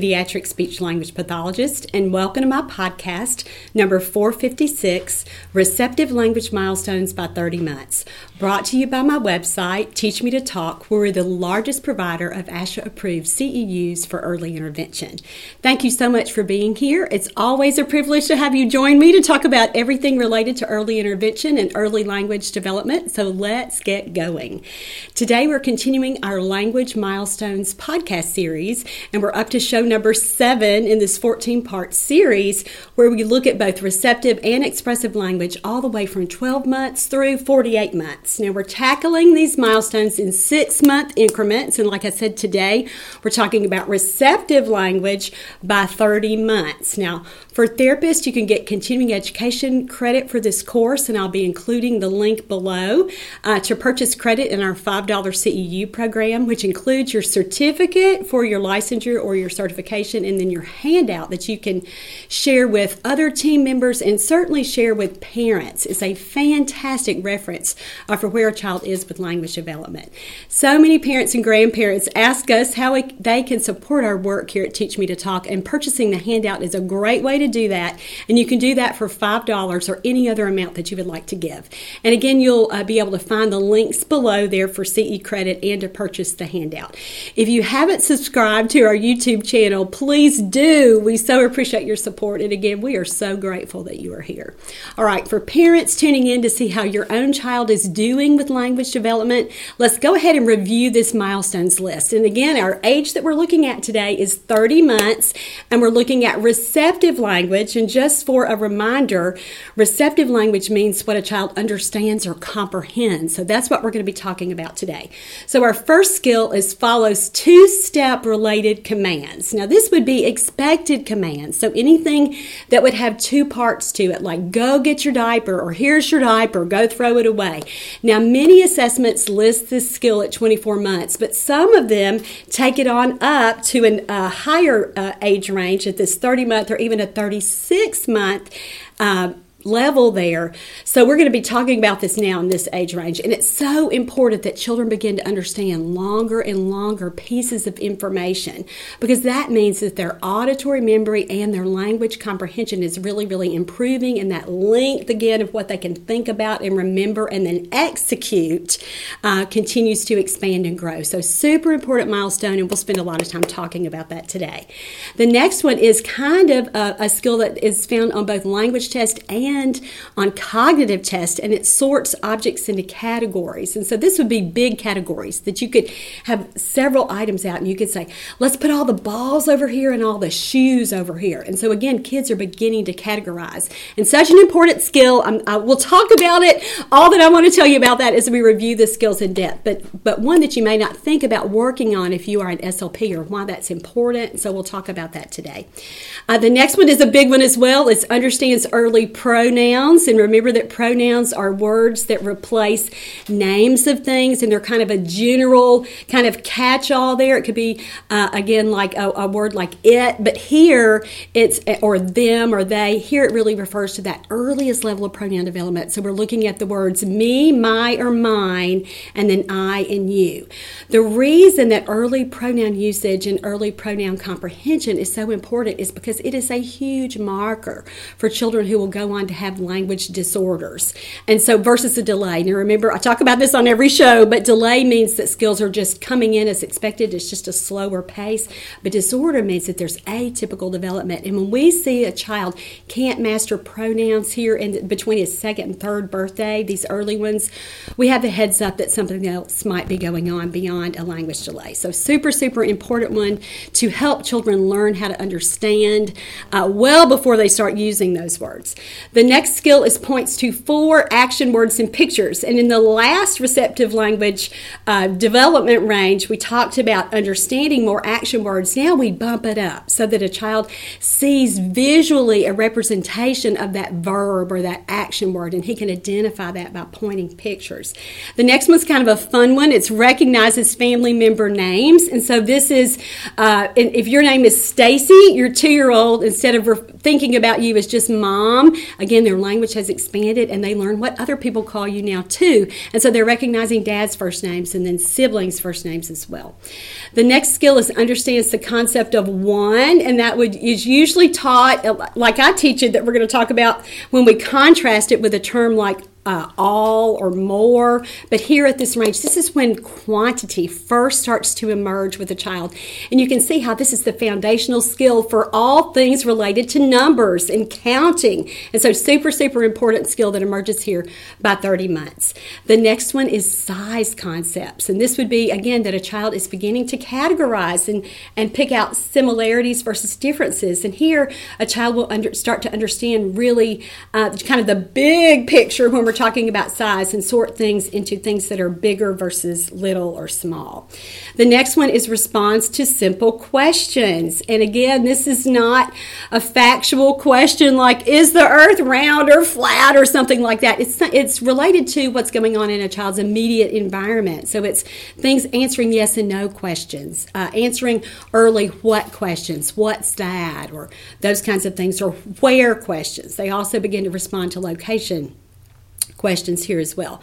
Pediatric speech language pathologist, and welcome to my podcast, number 456 Receptive Language Milestones by 30 Months. Brought to you by my website, Teach Me to Talk, where we're the largest provider of ASHA approved CEUs for early intervention. Thank you so much for being here. It's always a privilege to have you join me to talk about everything related to early intervention and early language development. So let's get going. Today, we're continuing our Language Milestones podcast series, and we're up to show number seven in this 14 part series where we look at both receptive and expressive language all the way from 12 months through 48 months. Now we're tackling these milestones in six month increments. And like I said today, we're talking about receptive language by 30 months. Now, for therapists, you can get continuing education credit for this course, and I'll be including the link below uh, to purchase credit in our $5 CEU program, which includes your certificate for your licensure or your certification, and then your handout that you can share with other team members and certainly share with parents. It's a fantastic reference uh, for where a child is with language development. So many parents and grandparents ask us how we, they can support our work here at Teach Me to Talk, and purchasing the handout is a great way to do that. And you can do that for $5 or any other amount that you would like to give. And again, you'll uh, be able to find the links below there for CE credit and to purchase the handout. If you haven't subscribed to our YouTube channel, please do. We so appreciate your support. And again, we are so grateful that you are here. All right, for parents tuning in to see how your own child is doing with language development, let's go ahead and review this milestones list. And again, our age that we're looking at today is 30 months, and we're looking at receptive language. And just for a reminder, receptive language means what a child understands or comprehends. So that's what we're going to be talking about today. So our first skill is follows two step related commands. Now, this would be expected commands. So anything that would have two parts to it, like go get your diaper or here's your diaper, go throw it away. Now, many assessments list this skill at 24 months, but some of them take it on up to a higher uh, age range at this 30 month or even a 36 month. Uh, level there. So we're going to be talking about this now in this age range. And it's so important that children begin to understand longer and longer pieces of information because that means that their auditory memory and their language comprehension is really, really improving. And that length again of what they can think about and remember and then execute uh, continues to expand and grow. So super important milestone. And we'll spend a lot of time talking about that today. The next one is kind of a, a skill that is found on both language test and and on cognitive tests, and it sorts objects into categories. And so this would be big categories that you could have several items out, and you could say, let's put all the balls over here and all the shoes over here. And so again, kids are beginning to categorize. And such an important skill. I'm, I will talk about it. All that I want to tell you about that as we review the skills in depth, but but one that you may not think about working on if you are an SLP or why that's important. So we'll talk about that today. Uh, the next one is a big one as well. It understands early pro pronouns. And remember that pronouns are words that replace names of things, and they're kind of a general kind of catch all there. It could be, uh, again, like a, a, word like it, but here it's, or them or they, here it really refers to that earliest level of pronoun development. So we're looking at the words me, my, or mine, and then I and you. The reason that early pronoun usage and early pronoun comprehension is so important is because it is a huge marker for children who will go on to have language disorders. And so, versus a delay. Now, remember, I talk about this on every show, but delay means that skills are just coming in as expected. It's just a slower pace. But disorder means that there's atypical development. And when we see a child can't master pronouns here in between his second and third birthday, these early ones, we have the heads up that something else might be going on beyond a language delay. So, super, super important one to help children learn how to understand uh, well before they start using those words. The the next skill is points to four action words and pictures. And in the last receptive language uh, development range, we talked about understanding more action words. Now we bump it up so that a child sees visually a representation of that verb or that action word, and he can identify that by pointing pictures. The next one's kind of a fun one. It's recognizes family member names. And so this is, uh, if your name is Stacy, your two year old, instead of re- thinking about you as just mom. Again, their language has expanded and they learn what other people call you now too. And so they're recognizing dad's first names and then siblings' first names as well. The next skill is understands the concept of one, and that would is usually taught like I teach it that we're going to talk about when we contrast it with a term like uh, all or more. But here at this range, this is when quantity first starts to emerge with a child. And you can see how this is the foundational skill for all things related to numbers and counting. And so, super, super important skill that emerges here by 30 months. The next one is size concepts. And this would be, again, that a child is beginning to categorize and, and pick out similarities versus differences. And here, a child will under, start to understand really uh, kind of the big picture when we're we're talking about size and sort things into things that are bigger versus little or small. The next one is response to simple questions. And again, this is not a factual question like, is the earth round or flat or something like that? It's, it's related to what's going on in a child's immediate environment. So it's things answering yes and no questions, uh, answering early what questions, what's that, or those kinds of things, or where questions. They also begin to respond to location questions here as well.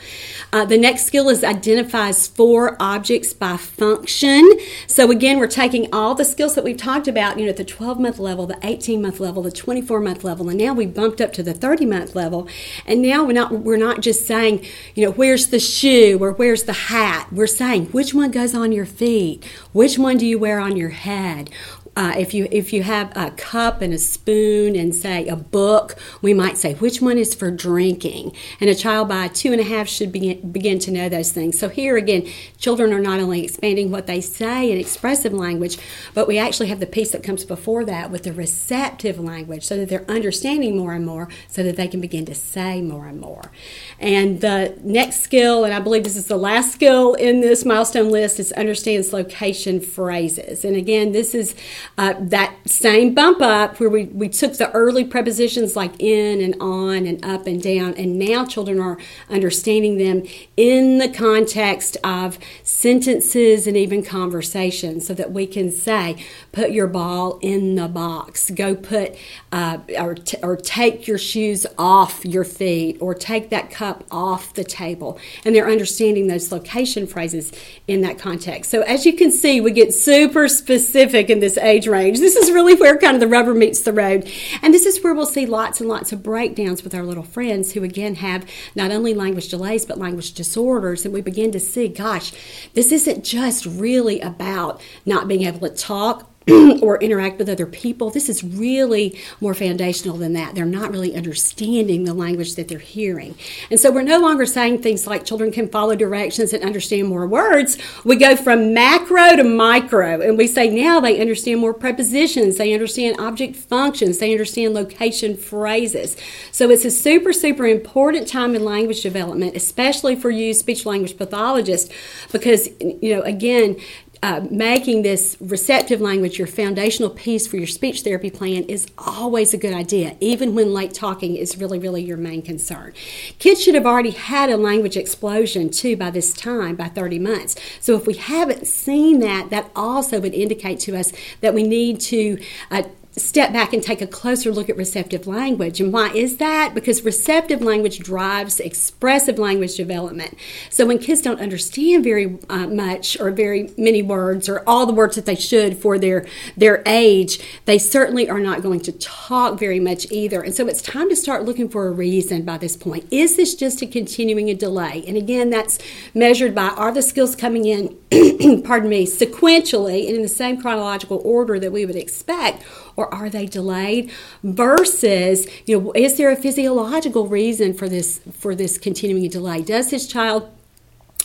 Uh, the next skill is identifies four objects by function. So again, we're taking all the skills that we've talked about, you know, at the 12 month level, the 18 month level, the 24 month level, and now we bumped up to the 30 month level. And now we're not we're not just saying, you know, where's the shoe or where's the hat. We're saying which one goes on your feet, which one do you wear on your head, uh, if you if you have a cup and a spoon and say a book, we might say which one is for drinking. And a child by two and a half should begin, begin to know those things. So here again, children are not only expanding what they say in expressive language, but we actually have the piece that comes before that with the receptive language, so that they're understanding more and more, so that they can begin to say more and more. And the next skill, and I believe this is the last skill in this milestone list, is understands location phrases. And again, this is uh, that same bump up where we, we took the early prepositions like in and on and up and down, and now children are understanding them in the context of sentences and even conversations so that we can say, put your ball in the box, go put, uh, or, t- or take your shoes off your feet, or take that cup off the table. And they're understanding those location phrases in that context. So as you can see, we get super specific in this age age range. This is really where kind of the rubber meets the road. And this is where we'll see lots and lots of breakdowns with our little friends who, again, have not only language delays but language disorders. And we begin to see, gosh, this isn't just really about not being able to talk or interact with other people. This is really more foundational than that. They're not really understanding the language that they're hearing. And so we're no longer saying things like children can follow directions and understand more words. We go from macro to micro, and we say now they understand more prepositions, they understand object functions, they understand location phrases. So it's a super, super important time in language development, especially for you speech language pathologists, because, you know, again, uh, making this receptive language your foundational piece for your speech therapy plan is always a good idea, even when late talking is really, really your main concern. Kids should have already had a language explosion too by this time, by 30 months. So if we haven't seen that, that also would indicate to us that we need to uh, step back and take a closer look at receptive language. And why is that? Because receptive language drives expressive language development. So when kids don't understand very uh, much or very many words or all the words that they should for their their age, they certainly are not going to talk very much either. And so it's time to start looking for a reason by this point. Is this just a continuing a delay? And again, that's measured by are the skills coming in, pardon me, sequentially and in the same chronological order that we would expect or are they delayed versus you know is there a physiological reason for this for this continuing delay? Does this child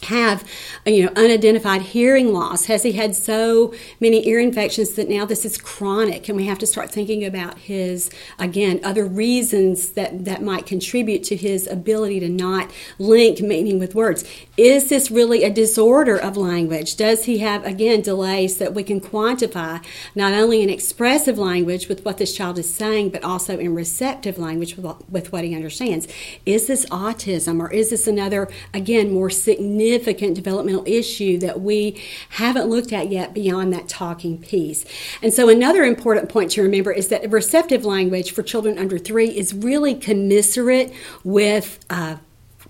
have you know unidentified hearing loss has he had so many ear infections that now this is chronic and we have to start thinking about his again other reasons that that might contribute to his ability to not link meaning with words? Is this really a disorder of language? Does he have again delays that we can quantify not only in expressive language with what this child is saying but also in receptive language with, with what he understands? Is this autism or is this another again more significant significant developmental issue that we haven't looked at yet beyond that talking piece. And so, another important point to remember is that receptive language for children under three is really commensurate with. Uh,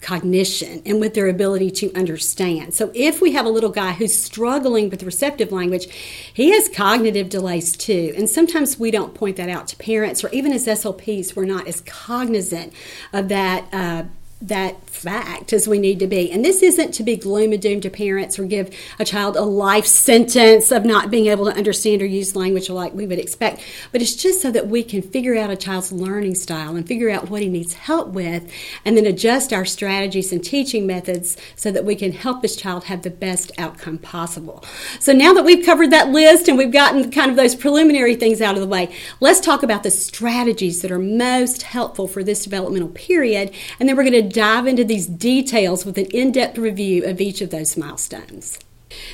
cognition and with their ability to understand. So, if we have a little guy who's struggling with receptive language, he has cognitive delays too. And sometimes we don't point that out to parents, or even as SLPs, we're not as cognizant of that. Uh, that fact as we need to be. And this isn't to be gloom and doom to parents or give a child a life sentence of not being able to understand or use language like we would expect, but it's just so that we can figure out a child's learning style and figure out what he needs help with and then adjust our strategies and teaching methods so that we can help this child have the best outcome possible. So now that we've covered that list and we've gotten kind of those preliminary things out of the way, let's talk about the strategies that are most helpful for this developmental period and then we're going to dive into these details with an in depth review of each of those milestones.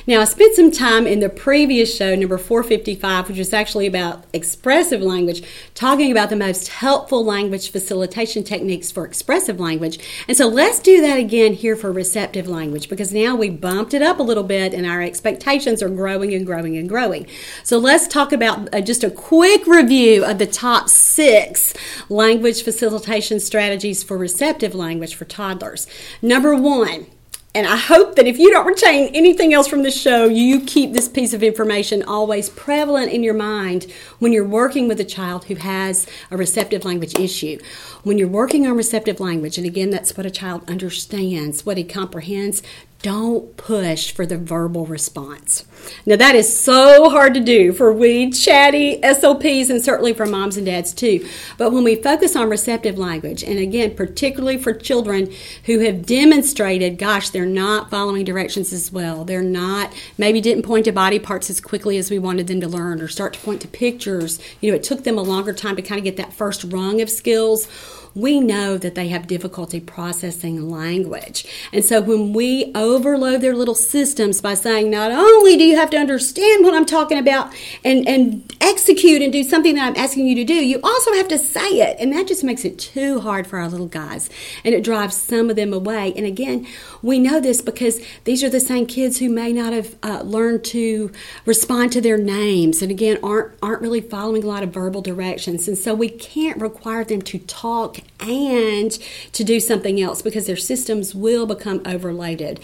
Now, I spent some time in the previous show, number 455, which is actually about expressive language, talking about the most helpful language facilitation techniques for expressive language. And so let's do that again here for receptive language because now we bumped it up a little bit and our expectations are growing and growing and growing. So let's talk about uh, just a quick review of the top six language facilitation strategies for receptive language for toddlers. Number one, and I hope that if you don't retain anything else from this show, you keep this piece of information always prevalent in your mind when you're working with a child who has a receptive language issue. When you're working on receptive language, and again, that's what a child understands, what he comprehends, don't push for the verbal response. Now, that is so hard to do for we chatty SLPs and certainly for moms and dads too. But when we focus on receptive language, and again, particularly for children who have demonstrated, gosh, they're not following directions as well, they're not, maybe didn't point to body parts as quickly as we wanted them to learn, or start to point to pictures, you know, it took them a longer time to kind of get that first rung of skills we know that they have difficulty processing language. And so when we overload their little systems by saying, not only do you have to understand what I'm talking about and, and execute and do something that I'm asking you to do, you also have to say it. And that just makes it too hard for our little guys. And it drives some of them away. And again, we know this because these are the same kids who may not have uh, learned to respond to their names and again aren't aren't really following a lot of verbal directions. And so we can't require them to talk and to do something else because their systems will become overloaded.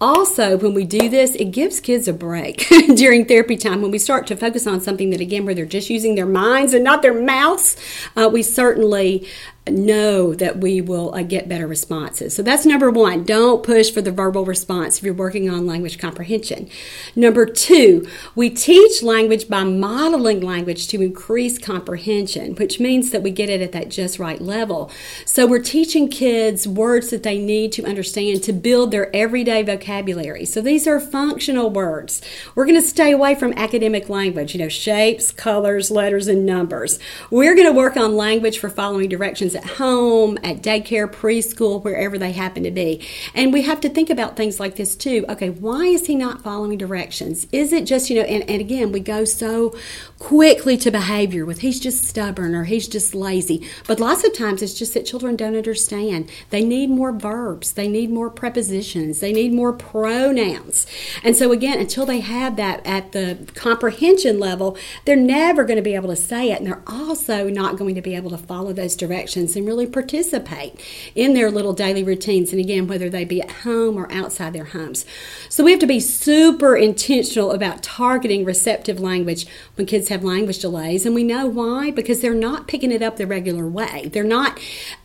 Also, when we do this, it gives kids a break during therapy time. When we start to focus on something that, again, where they're just using their minds and not their mouths, uh, we certainly know that we will uh, get better responses. So that's number one. Don't push for the verbal response if you're working on language comprehension. Number two, we teach language by modeling language to increase comprehension, which means that we get it at that just right level. So we're teaching kids words that they need to understand to build their everyday vocabulary. So these are functional words. We're going to stay away from academic language, you know, shapes, colors, letters, and numbers. We're going to work on language for following directions at home, at daycare, preschool, wherever they happen to be. And we have to think about things like this too. Okay, why is he not following directions? Is it just, you know, and, and again, we go so quickly to behavior with he's just stubborn or he's just lazy. But lots of times it's just that children don't understand. They need more verbs, they need more prepositions, they need more pronouns. And so, again, until they have that at the comprehension level, they're never going to be able to say it. And they're also not going to be able to follow those directions and really participate in their little daily routines. And again, whether they be at home or outside their homes. So, we have to be super intentional about targeting receptive language when kids kids have language delays, and we know why because they're not picking it up the regular way. They're not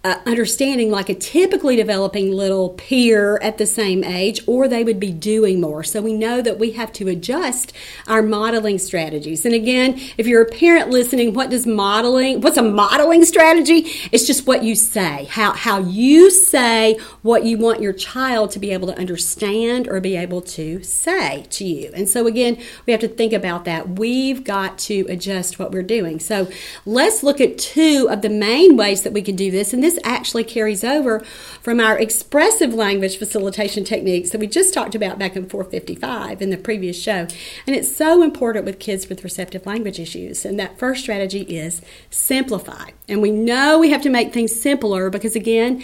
uh, understanding like a typically developing little peer at the same age, or they would be doing more. So we know that we have to adjust our modeling strategies. And again, if you're a parent listening, what does modeling? What's a modeling strategy? It's just what you say, how how you say what you want your child to be able to understand or be able to say to you. And so again, we have to think about that. We've got to adjust what we're doing. So let's look at two of the main ways that we can do this. And this actually carries over from our expressive language facilitation techniques that we just talked about back in 455 in the previous show. And it's so important with kids with receptive language issues. And that first strategy is simplify. And we know we have to make things simpler because, again,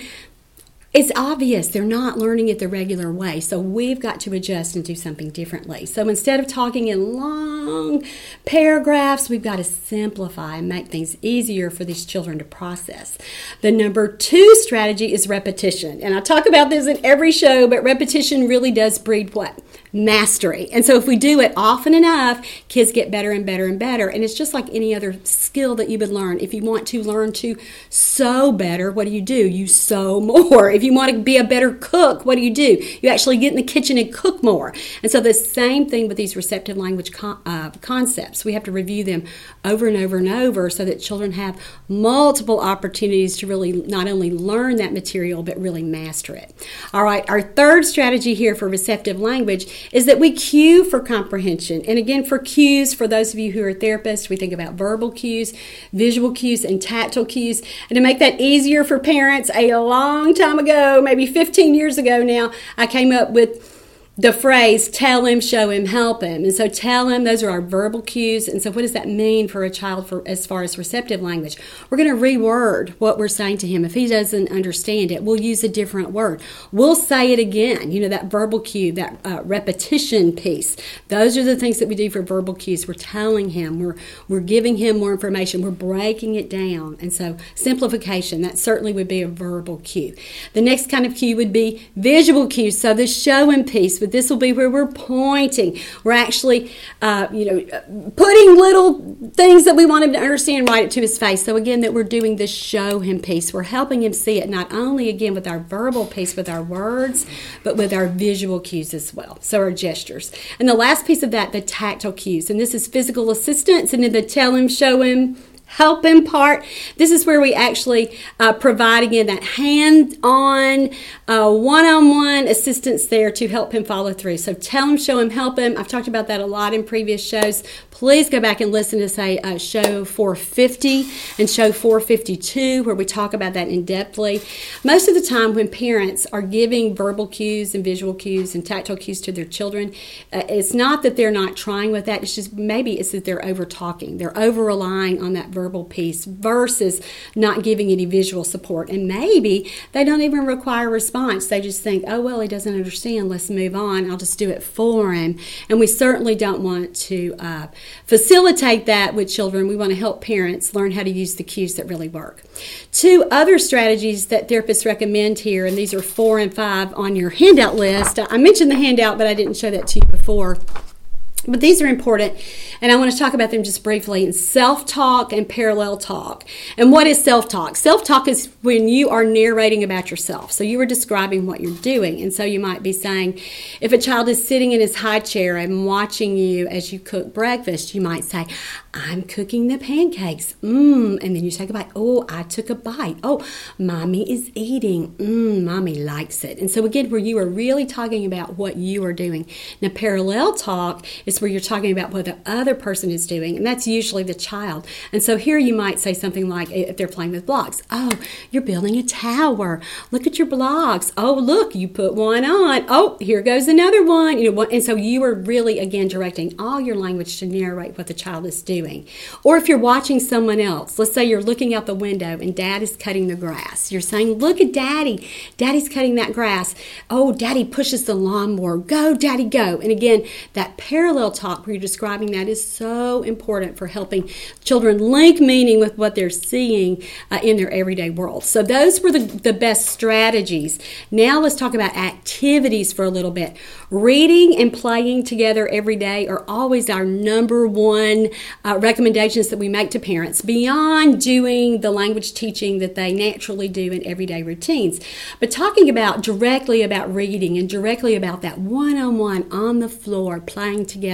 it's obvious they're not learning it the regular way. So we've got to adjust and do something differently. So instead of talking in long paragraphs, we've got to simplify and make things easier for these children to process. The number two strategy is repetition. And I talk about this in every show, but repetition really does breed what? Mastery. And so if we do it often enough, kids get better and better and better. And it's just like any other skill that you would learn. If you want to learn to sew better, what do you do? You sew more. If you want to be a better cook, what do you do? You actually get in the kitchen and cook more. And so the same thing with these receptive language con- uh, concepts. We have to review them over and over and over so that children have multiple opportunities to really not only learn that material but really master it. All right, our third strategy here for receptive language is that we cue for comprehension. And again, for cues, for those of you who are therapists, we think about verbal cues, visual cues, and tactile cues. And to make that easier for parents, a long time ago, maybe 15 years ago now, I came up with the phrase tell him, show him, help him. And so tell him, those are our verbal cues. And so what does that mean for a child for as far as receptive language? We're going to reword what we're saying to him. If he doesn't understand it, we'll use a different word. We'll say it again. You know, that verbal cue, that uh, repetition piece. Those are the things that we do for verbal cues. We're telling him, we're, we're giving him more information, we're breaking it down. And so simplification, that certainly would be a verbal cue. The next kind of cue would be visual cues. So the showing piece but this will be where we're pointing. We're actually, uh, you know, putting little things that we want him to understand right to his face. So again, that we're doing the show him piece. We're helping him see it not only again with our verbal piece, with our words, but with our visual cues as well. So our gestures. And the last piece of that, the tactile cues. And this is physical assistance, and then the tell him, show him helping part. This is where we actually uh, provide again that hand-on, uh, one-on-one assistance there to help him follow through. So tell him, show him, help him. I've talked about that a lot in previous shows please go back and listen to say uh, show 450 and show 452 where we talk about that in depthly. Most of the time when parents are giving verbal cues and visual cues and tactile cues to their children uh, it's not that they're not trying with that. It's just maybe it's that they're over talking they're over relying on that verbal piece versus not giving any visual support. And maybe they don't even require response. They just think oh well he doesn't understand. Let's move on. I'll just do it for him. And we certainly don't want to uh, facilitate that with children. We want to help parents learn how to use the cues that really work. Two other strategies that therapists recommend here, and these are four and five on your handout list. I mentioned the handout, but I didn't show that to you before. But these are important, and I want to talk about them just briefly. Self talk and parallel talk. And what is self talk? Self talk is when you are narrating about yourself. So you are describing what you're doing. And so you might be saying, if a child is sitting in his high chair and watching you as you cook breakfast, you might say, I'm cooking the pancakes. Mmm. And then you take a bite. Oh, I took a bite. Oh, mommy is eating. Mmm, mommy likes it. And so again, where you are really talking about what you are doing. Now, parallel talk is where you're talking about what the other person is doing, and that's usually the child. And so here you might say something like, if they're playing with blocks, oh, you're building a tower. Look at your blocks. Oh, look, you put one on. Oh, here goes another one. You know, and so you are really again directing all your language to narrate what the child is doing. Or if you're watching someone else, let's say you're looking out the window and dad is cutting the grass. You're saying, look at daddy. Daddy's cutting that grass. Oh, daddy pushes the lawnmower. Go, daddy, go. And again, that parallel parallel talk where you're describing that is so important for helping children link meaning with what they're seeing uh, in their everyday world. So those were the, the best strategies. Now let's talk about activities for a little bit. Reading and playing together every day are always our number one uh, recommendations that we make to parents beyond doing the language teaching that they naturally do in everyday routines. But talking about directly about reading and directly about that one on one on the floor playing together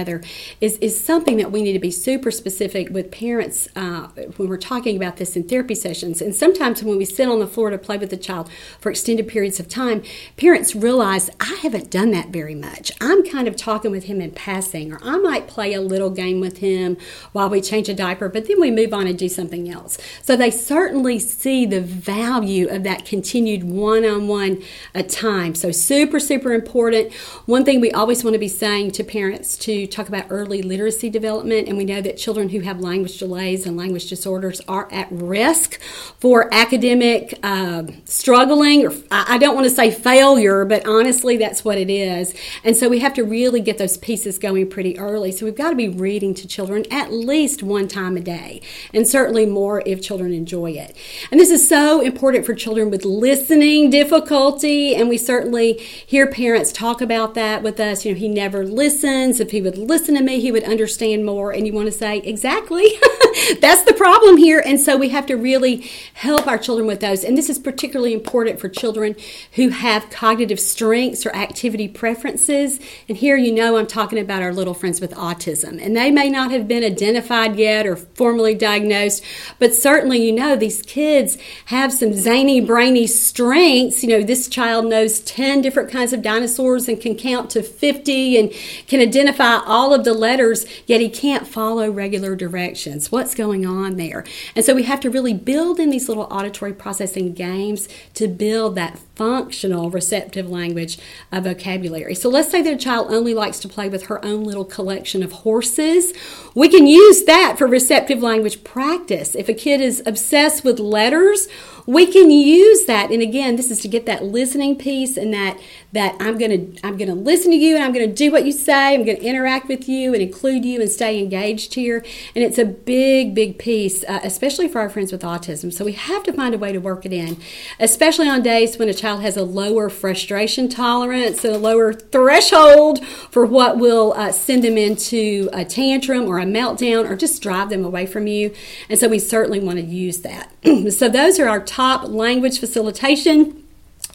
is, is something that we need to be super specific with parents uh, when we're talking about this in therapy sessions. And sometimes when we sit on the floor to play with the child for extended periods of time, parents realize I haven't done that very much much. I'm kind of talking with him in passing, or I might play a little game with him while we change a diaper, but then we move on and do something else. So they certainly see the value of that continued one on one time. So, super, super important. One thing we always want to be saying to parents to talk about early literacy development, and we know that children who have language delays and language disorders are at risk for academic uh, struggling, or I don't want to say failure, but honestly, that's what it is. And so we have to really get those pieces going pretty early. So we've got to be reading to children at least one time a day, and certainly more if children enjoy it. And this is so important for children with listening difficulty, and we certainly hear parents talk about that with us. You know, he never listens. If he would listen to me, he would understand more. And you want to say, exactly, that's the problem here. And so we have to really help our children with those. And this is particularly important for children who have cognitive strengths or activity preferences. And here you know I'm talking about our little friends with autism. And they may not have been identified yet or formally diagnosed, but certainly you know these kids have some zany, brainy strengths. You know, this child knows 10 different kinds of dinosaurs and can count to 50 and can identify all of the letters, yet he can't follow regular directions. What's going on there? And so we have to really build in these little auditory processing games to build that functional receptive language of vocabulary. So let's say a child only likes to play with her own little collection of horses. We can use that for receptive language practice. If a kid is obsessed with letters, we can use that and again this is to get that listening piece and that that i'm going to i'm going to listen to you and i'm going to do what you say. I'm going to interact with you and include you and stay engaged here. And it's a big big piece uh, especially for our friends with autism. So we have to find a way to work it in especially on days when a child has a lower frustration tolerance and a lower threshold for what will uh, send them into a tantrum or a meltdown or just drive them away from you. And so we certainly want to use that. So those are our top language facilitation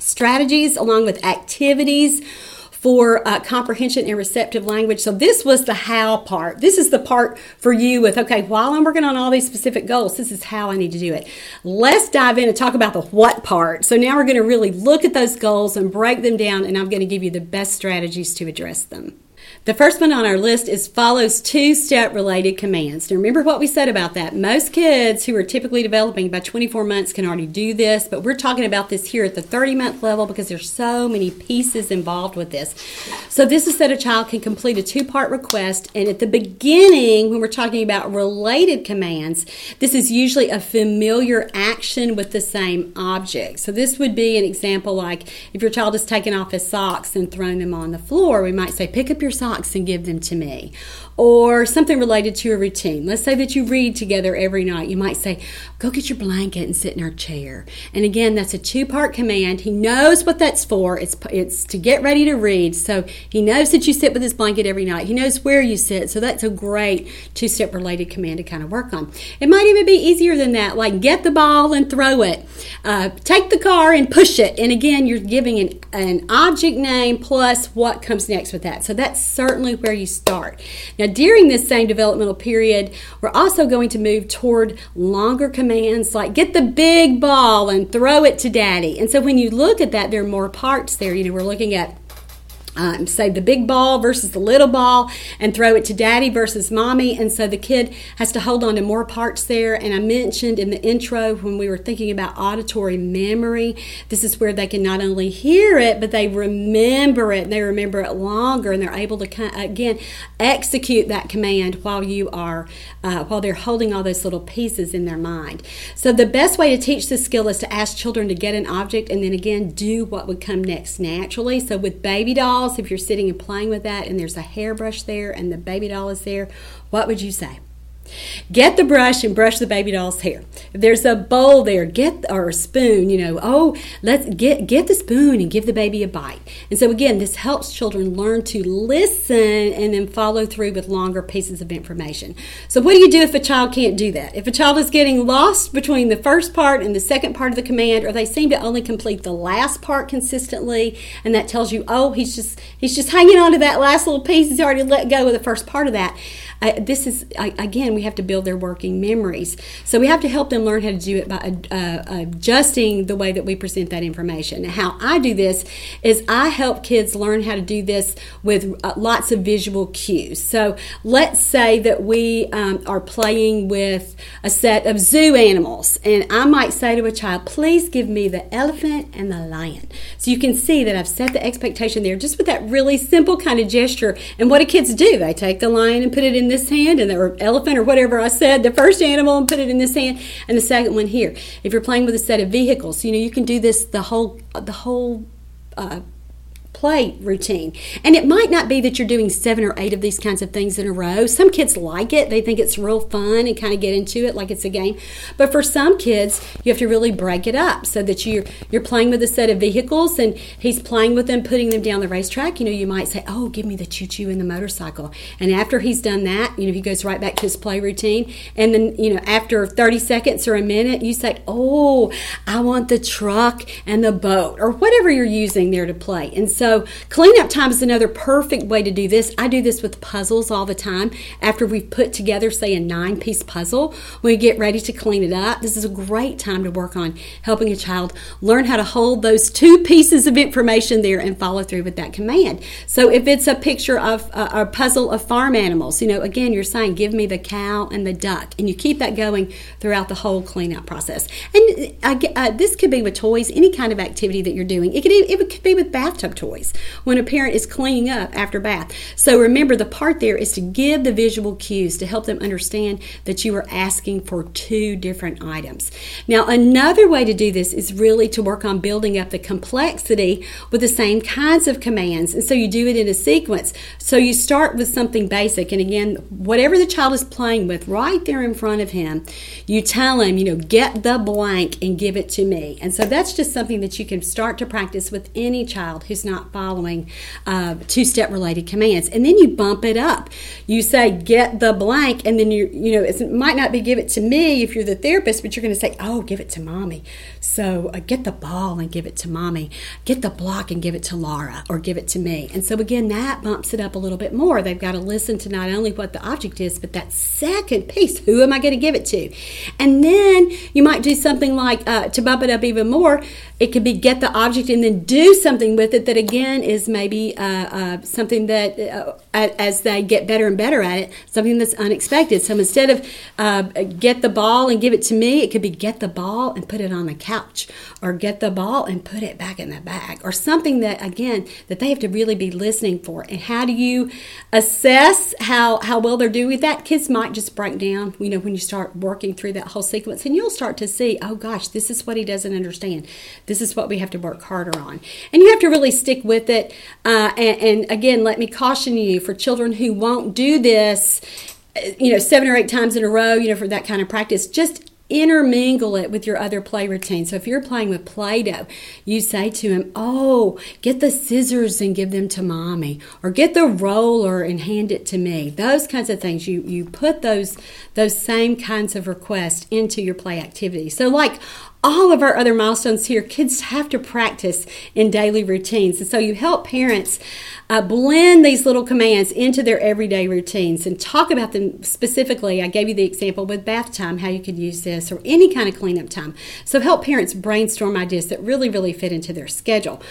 strategies along with activities for uh, comprehension and receptive language. So, this was the how part. This is the part for you with, okay, while I'm working on all these specific goals, this is how I need to do it. Let's dive in and talk about the what part. So, now we're going to really look at those goals and break them down, and I'm going to give you the best strategies to address them. The first one on our list is follows two step related commands. Now, remember what we said about that. Most kids who are typically developing by 24 months can already do this, but we're talking about this here at the 30 month level because there's so many pieces involved with this. So, this is that a child can complete a two part request, and at the beginning, when we're talking about related commands, this is usually a familiar action with the same object. So, this would be an example like if your child is taking off his socks and throwing them on the floor, we might say, Pick up your socks and give them to me or something related to your routine. Let's say that you read together every night. You might say, Go get your blanket and sit in our chair. And again, that's a two part command. He knows what that's for. It's, it's to get ready to read. So he knows that you sit with his blanket every night. He knows where you sit. So that's a great two step related command to kind of work on. It might even be easier than that, like get the ball and throw it, uh, take the car and push it. And again, you're giving an, an object name plus what comes next with that. So that's certainly where you start. Now, during this same developmental period, we're also going to move toward longer commands like get the big ball and throw it to daddy. And so when you look at that, there are more parts there. You know, we're looking at um, say the big ball versus the little ball and throw it to daddy versus mommy. And so the kid has to hold on to more parts there. And I mentioned in the intro when we were thinking about auditory memory, this is where they can not only hear it, but they remember it and they remember it longer and they're able to, again, execute that command while you are, uh, while they're holding all those little pieces in their mind. So the best way to teach this skill is to ask children to get an object and then again do what would come next naturally. So with baby dolls, dolls, if you're sitting and playing with that and there's a hairbrush there and the baby doll is there, what would you say? Get the brush and brush the baby doll's hair. If there's a bowl there, get or a spoon, you know, oh, let's get get the spoon and give the baby a bite. And so again, this helps children learn to listen and then follow through with longer pieces of information. So what do you do if a child can't do that? If a child is getting lost between the first part and the second part of the command or they seem to only complete the last part consistently and that tells you, "Oh, he's just he's just hanging on to that last little piece. He's already let go of the first part of that." Uh, this is again again, we have to build their working memories. So we have to help them learn how to do it by uh, adjusting the way that we present that information. How I do this is I help kids learn how to do this with uh, lots of visual cues. So let's say that we um, are playing with a set of zoo animals, and I might say to a child, please give me the elephant and the lion. So you can see that I've set the expectation there just with that really simple kind of gesture. And what do kids do? They take the lion and put it in this hand, and the elephant or whatever I said, the first animal, and put it in this hand, and the second one here. If you're playing with a set of vehicles, you know, you can do this the whole the whole uh, play routine. And it might not be that you're doing seven or eight of these kinds of things in a row. Some kids like it, they think it's real fun and kind of get into it like it's a game. But for some kids, you have to really break it up so that you're you're playing with a set of vehicles and he's playing with them, putting them down the racetrack. You know, you might say, Oh, give me the choo choo and the motorcycle. And after he's done that, you know, he goes right back to his play routine. And then, you know, after 30 seconds or a minute, you say, Oh, I want the truck and the boat or whatever you're using there to play. And so so, cleanup time is another perfect way to do this. I do this with puzzles all the time. After we've put together, say, a nine piece puzzle, we get ready to clean it up, this is a great time to work on helping a child learn how to hold those two pieces of information there and follow through with that command. So, if it's a picture of uh, a puzzle of farm animals, you know, again, you're saying, give me the cow and the duck, and you keep that going throughout the whole cleanup process. And uh, uh, this could be with toys, any kind of activity that you're doing. It could, it could be with bathtub toys toys when a parent is cleaning up after bath. So remember, the part there is to give the visual cues to help them understand that you are asking for two different items. Now, another way to do this is really to work on building up the complexity with the same kinds of commands. And so you do it in a sequence. So you start with something basic. And again, whatever the child is playing with right there in front of him, you tell him, you know, get the blank and give it to me. And so that's just something that you can start to practice with any child who's not following uh, two step related commands. And then you bump it up. You say, get the blank, and then you, you know, it might not be give it to me if you're the therapist, but you're going to say, oh, give it to mommy. So uh, get the ball and give it to mommy. Get the block and give it to Laura or give it to me. And so again, that bumps it up a little bit more. They've got to listen to not only what the object is, but that second piece. Who am I going to give it to? And then you might do something like uh, to bump it up even more. It could be get the object and then do something with it that again is maybe uh, uh, something that uh, as they get better and better at it, something that's unexpected. So instead of uh, get the ball and give it to me, it could be get the ball and put it on the couch, or get the ball and put it back in the bag, or something that again that they have to really be listening for. And how do you assess how how well they're doing with that? Kids might just break down, you know, when you start working through that whole sequence, and you'll start to see, oh gosh, this is what he doesn't understand. This is what we have to work harder on, and you have to really stick with it. Uh, and, and again, let me caution you for children who won't do this, you know, seven or eight times in a row, you know, for that kind of practice, just intermingle it with your other play routine. So if you're playing with Play Doh, you say to him, Oh, get the scissors and give them to mommy, or get the roller and hand it to me. Those kinds of things. You, you put those, those same kinds of requests into your play activity. So, like all of our other milestones here, kids have to practice in daily routines. And so you help parents uh, blend these little commands into their everyday routines and talk about them specifically. I gave you the example with bath time, how you could use this, or any kind of cleanup time. So help parents brainstorm ideas that really, really fit into their schedule.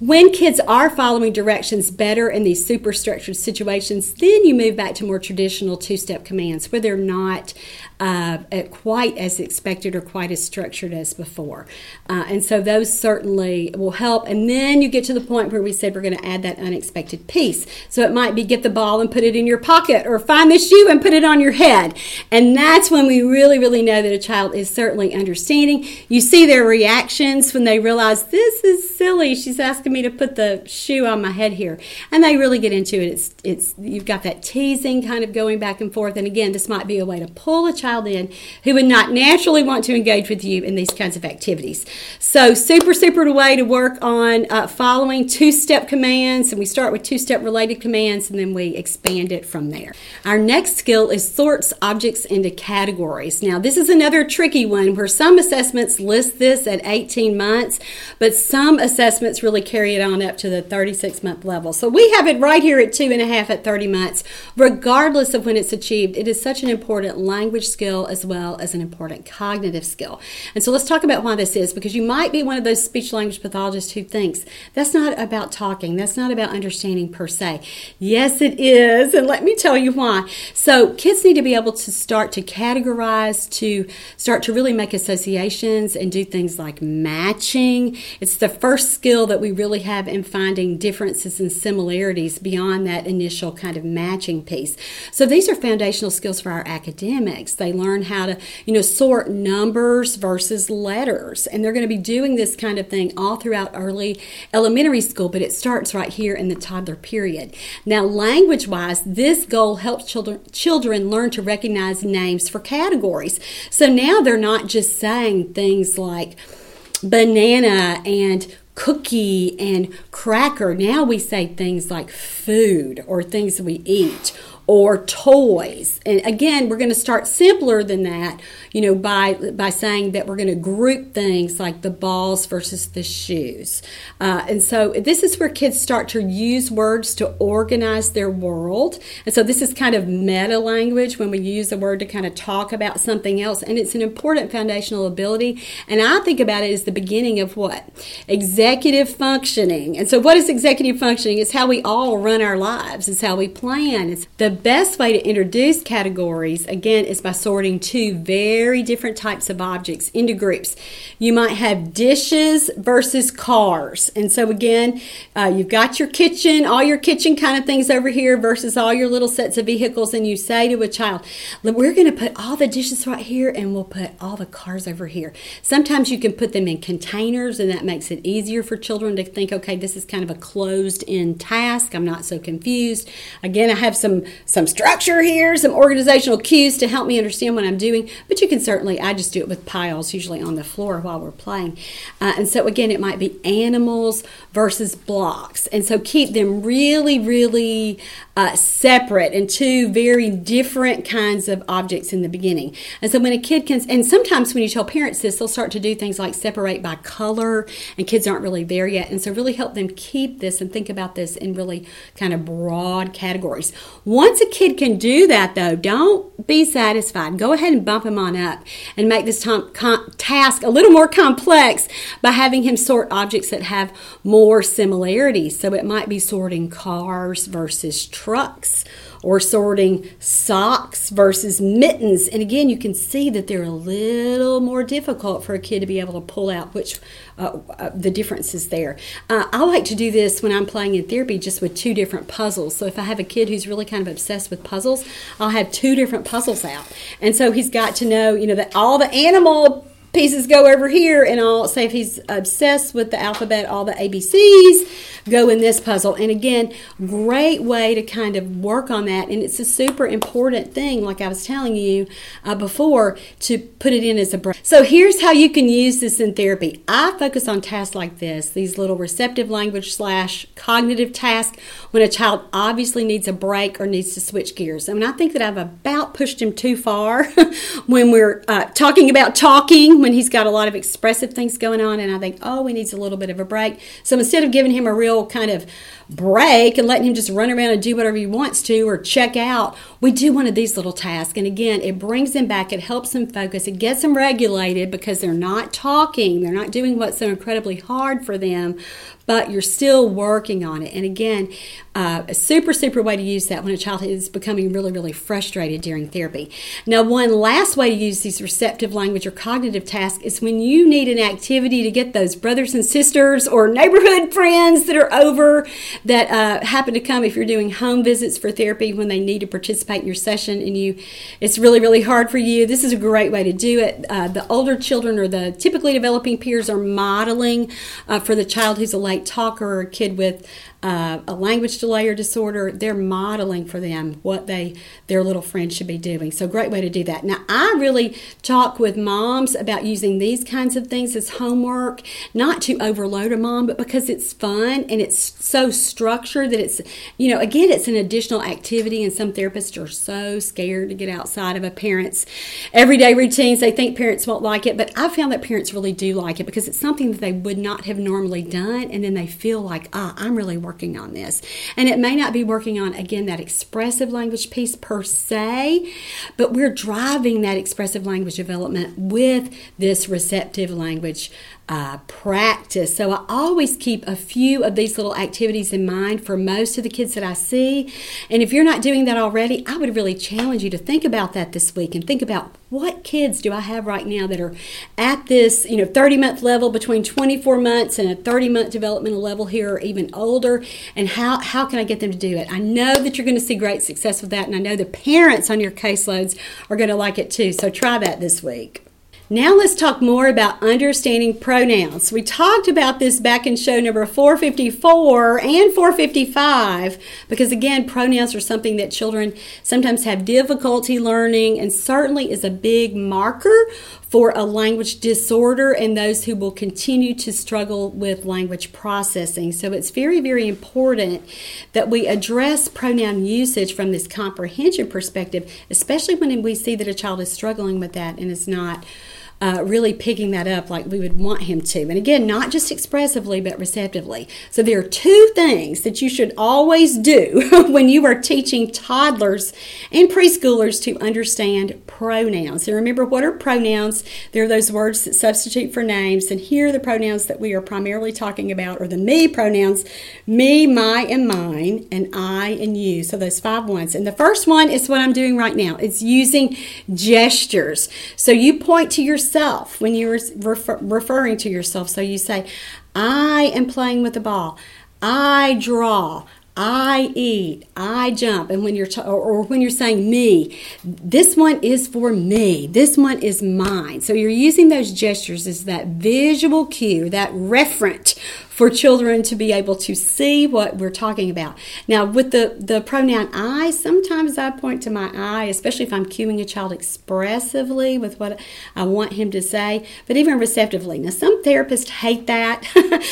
When kids are following directions better in these super structured situations, then you move back to more traditional two step commands where they're not uh, quite as expected or quite as structured as before. Uh, and so those certainly will help. And then you get to the point where we said we're going to add that unexpected piece. So it might be get the ball and put it in your pocket or find the shoe and put it on your head. And that's when we really, really know that a child is certainly understanding. You see their reactions when they realize this is silly. She's asking me to put the shoe on my head here. And they really get into it. It's, it's, you've got that teasing kind of going back and forth. And again, this might be a way to pull a child in who would not naturally want to engage with you in these kinds of activities. So, super, super way to work on uh, following two step commands. And we start with two step related commands and then we expand it from there. Our next skill is sorts objects into categories. Now, this is another tricky one where some assessments list this at 18 months, but some assessments really care carry it on up to the 36 month level. So we have it right here at two and a half at 30 months. Regardless of when it's achieved, it is such an important language skill as well as an important cognitive skill. And so let's talk about why this is because you might be one of those speech language pathologists who thinks that's not about talking, that's not about understanding per se. Yes, it is. And let me tell you why. So kids need to be able to start to categorize, to start to really make associations and do things like matching. It's the first skill that we really have in finding differences and similarities beyond that initial kind of matching piece. So these are foundational skills for our academics. They learn how to, you know, sort numbers versus letters. And they're going to be doing this kind of thing all throughout early elementary school, but it starts right here in the toddler period. Now, language wise, this goal helps children children learn to recognize names for categories. So now they're not just saying things like banana and cookie and cracker. Now we say things like food or things we eat or toys. And again, we're going to start simpler than that, you know, by by saying that we're going to group things like the balls versus the shoes. Uh, and so this is where kids start to use words to organize their world. And so this is kind of meta language when we use a word to kind of talk about something else. And it's an important foundational ability. And I think about it as the beginning of what? Executive functioning. And so what is executive functioning? It's how we all run our lives. It's how we plan. It's the best way to introduce categories, again, is by sorting two very different types of objects into groups. You might have dishes versus cars. And so, again, uh, you've got your kitchen, all your kitchen kind of things over here versus all your little sets of vehicles. And you say to a child, We're going to put all the dishes right here and we'll put all the cars over here. Sometimes you can put them in containers, and that makes it easier for children to think, okay, this is kind of a closed in task. I'm not so confused. Again, I have some some structure here, some organizational cues to help me understand what I'm doing. But you can certainly, I just do it with piles, usually on the floor while we're playing. Uh, and so, again, it might be animals versus blocks. And so, keep them really, really uh, separate and two very different kinds of objects in the beginning. And so, when a kid can, and sometimes when you tell parents this, they'll start to do things like separate by color, and kids aren't really there yet. And so, really help them keep this and think about this in really kind of broad categories. Once once a kid can do that, though, don't be satisfied. Go ahead and bump him on up and make this com- task a little more complex by having him sort objects that have more similarities. So it might be sorting cars versus trucks or sorting socks versus mittens. And again, you can see that they're a little more difficult for a kid to be able to pull out which uh, uh, the differences there. Uh, I like to do this when I'm playing in therapy just with two different puzzles. So if I have a kid who's really kind of obsessed with puzzles, I'll have two different puzzles out. And so he's got to know, you know, that all the animal pieces go over here and I'll say if he's obsessed with the alphabet, all the ABCs go in this puzzle. And again, great way to kind of work on that. And it's a super important thing, like I was telling you uh, before, to put it in as a break. So here's how you can use this in therapy. I focus on tasks like this, these little receptive language slash cognitive tasks when a child obviously needs a break or needs to switch gears. I mean, I think that I've about pushed him too far when we're uh, talking about talking when he's got a lot of expressive things going on, and I think, oh, he needs a little bit of a break. So instead of giving him a real kind of break and letting him just run around and do whatever he wants to or check out, we do one of these little tasks. And again, it brings him back, it helps him focus, it gets them regulated because they're not talking, they're not doing what's so incredibly hard for them, but you're still working on it. And again, uh, a super, super way to use that when a child is becoming really, really frustrated during therapy. Now, one last way to use these receptive language or cognitive tasks is when you need an activity to get those brothers and sisters or neighborhood friends that are over that uh, happen to come if you're doing home visits for therapy when they need to participate in your session and you it's really really hard for you this is a great way to do it uh, the older children or the typically developing peers are modeling uh, for the child who's a late talker or a kid with uh, a language delay or disorder, they're modeling for them what they their little friend should be doing. So great way to do that. Now I really talk with moms about using these kinds of things as homework, not to overload a mom, but because it's fun and it's so structured that it's you know again it's an additional activity, and some therapists are so scared to get outside of a parent's everyday routines. They think parents won't like it, but I found that parents really do like it because it's something that they would not have normally done, and then they feel like ah I'm really working on this, and it may not be working on again that expressive language piece per se, but we're driving that expressive language development with this receptive language uh, practice. So I always keep a few of these little activities in mind for most of the kids that I see. And if you're not doing that already, I would really challenge you to think about that this week and think about what kids do I have right now that are at this, you know, 30 month level between 24 months and a 30 month developmental level here or even older and how, how can I get them to do it? I know that you're going to see great success with that and I know the parents on your caseloads are going to like it too. So try that this week. Now let's talk more about understanding pronouns. We talked about this back in show number 454 and 455 because, again, pronouns are something that children sometimes have difficulty learning and certainly is a big marker for a language disorder and those who will continue to struggle with language processing. So it's very, very important that we address pronoun usage from this comprehension perspective, especially when we see that a child is struggling with that and is not uh, really picking that up like we would want him to. And again, not just expressively, but receptively. So there are two things that you should always do when you are teaching toddlers and preschoolers to understand pronouns. And remember, what are pronouns? They're those words that substitute for names. And here are the pronouns that we are primarily talking about, or the me pronouns me, my, and mine, and I and you. So those five ones. And the first one is what I'm doing right now it's using gestures. So you point to your yourself when you're refer- referring to yourself. So you say, I am playing with the ball. I draw. I eat, I jump, and when you're t- or, when you're saying me, this one is for me. This one is mine. So you're using those gestures as that visual cue, that referent for children to be able to see what we're talking about. Now, with the, the pronoun I, sometimes I point to my I, especially if I'm cueing a child expressively with what I want him to say, but even receptively. Now, some therapists hate that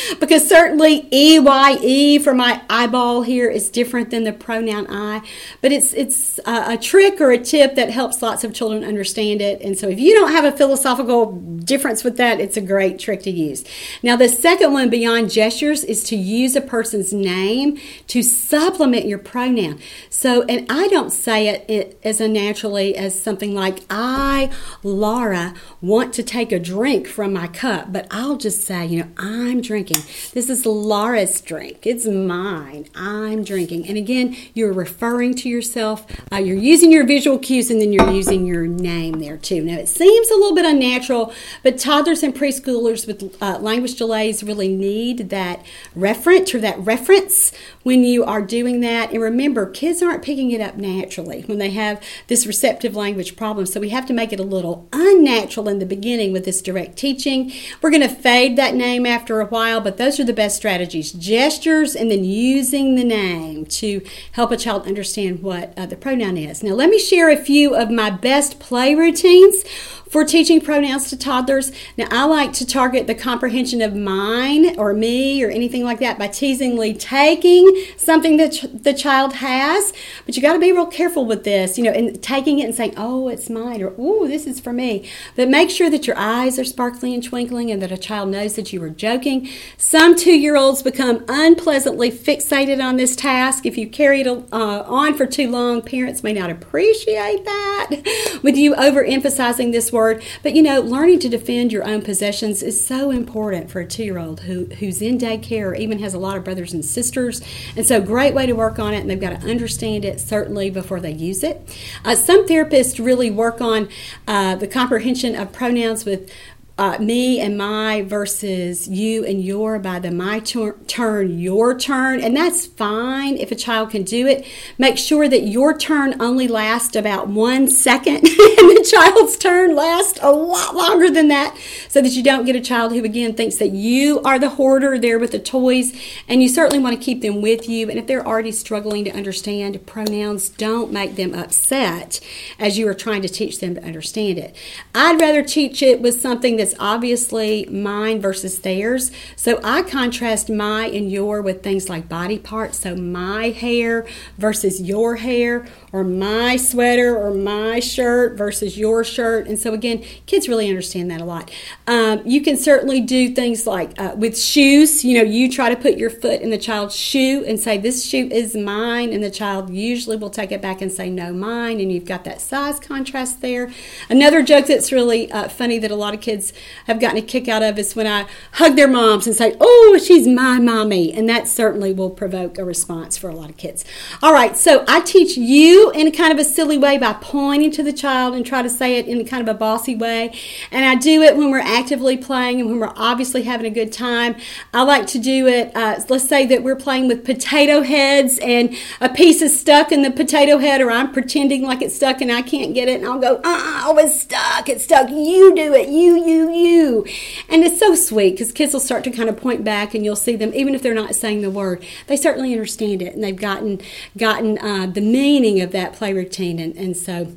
because certainly EYE for my eyeball here is different than the pronoun I, but it's, it's a, a trick or a tip that helps lots of children understand it. And so if you don't have a philosophical difference with that, it's a great trick to use. Now, the second one beyond gestures is to use a person's name to supplement your pronoun. So, and I don't say it, it as unnaturally as something like, I, Laura, want to take a drink from my cup, but I'll just say, you know, I'm drinking. This is Laura's drink. It's mine. I'm drinking. And again, you're referring to yourself. Uh, you're using your visual cues and then you're using your name there too. Now, it seems a little bit unnatural, but toddlers and preschoolers with uh, language delays really need that reference or that reference when you are doing that. And remember, kids aren't picking it up naturally when they have this receptive language problem. So we have to make it a little unnatural in the beginning with this direct teaching. We're going to fade that name after a while, but those are the best strategies gestures and then using the name to help a child understand what uh, the pronoun is. Now, let me share a few of my best play routines for teaching pronouns to toddlers. Now, I like to target the comprehension of mine or me or anything like that by teasingly taking something that the child has, but you got to be real careful with this, you know, and taking it and saying, oh, it's mine, or oh, this is for me. But make sure that your eyes are sparkling and twinkling and that a child knows that you were joking. Some two year olds become unpleasantly fixated on this task. If you carry it uh, on for too long, parents may not appreciate that with you overemphasizing this word But you know, learning to defend your own possessions is so important for a two year old who, who's in daycare or even has a lot of brothers and sisters. And so, great way to work on it, and they've got to understand it certainly before they use it. Uh, some therapists really work on uh, the comprehension of pronouns with uh, me and my versus you and your by the my tur- turn, your turn, and that's fine if a child can do it. Make sure that your turn only lasts about one second and the child's turn lasts a lot longer than that so that you don't get a child who again thinks that you are the hoarder there with the toys and you certainly want to keep them with you. And if they're already struggling to understand pronouns, don't make them upset as you are trying to teach them to understand it. I'd rather teach it with something that's obviously mine versus theirs. So I contrast my and your with things like body parts. So my hair versus your hair, or my sweater or my shirt versus your shirt. And so, again, kids really understand that a lot. Um, you can certainly do things like uh, with shoes, you know, you try to put your foot in the child's shoe and say, This shoe is mine. And the child usually will take it back and say, No, mine. And you've got that size contrast there. Another joke that's really uh, funny that a lot of kids have gotten a kick out of is when I hug their moms and say, Oh, she's my mommy. And that certainly will provoke a response for a lot of kids. All right, so I teach you in a kind of a silly way by pointing to the child and try to say it in kind of a bossy way. And I do it when we're actively playing and when we're obviously having a good time. I like to do it, uh, let's say that we're playing with potato heads and a piece is stuck in the potato head, or I'm pretending like it's stuck and I can't get it, and I'll go, uh uh oh, it's stuck, it's stuck, you do it, you, you, you. And it's so sweet because kids will start to kind of point back and you'll see them, even if they're not saying the word, they certainly understand it and they've gotten, gotten uh, the meaning of that play routine. And, and so,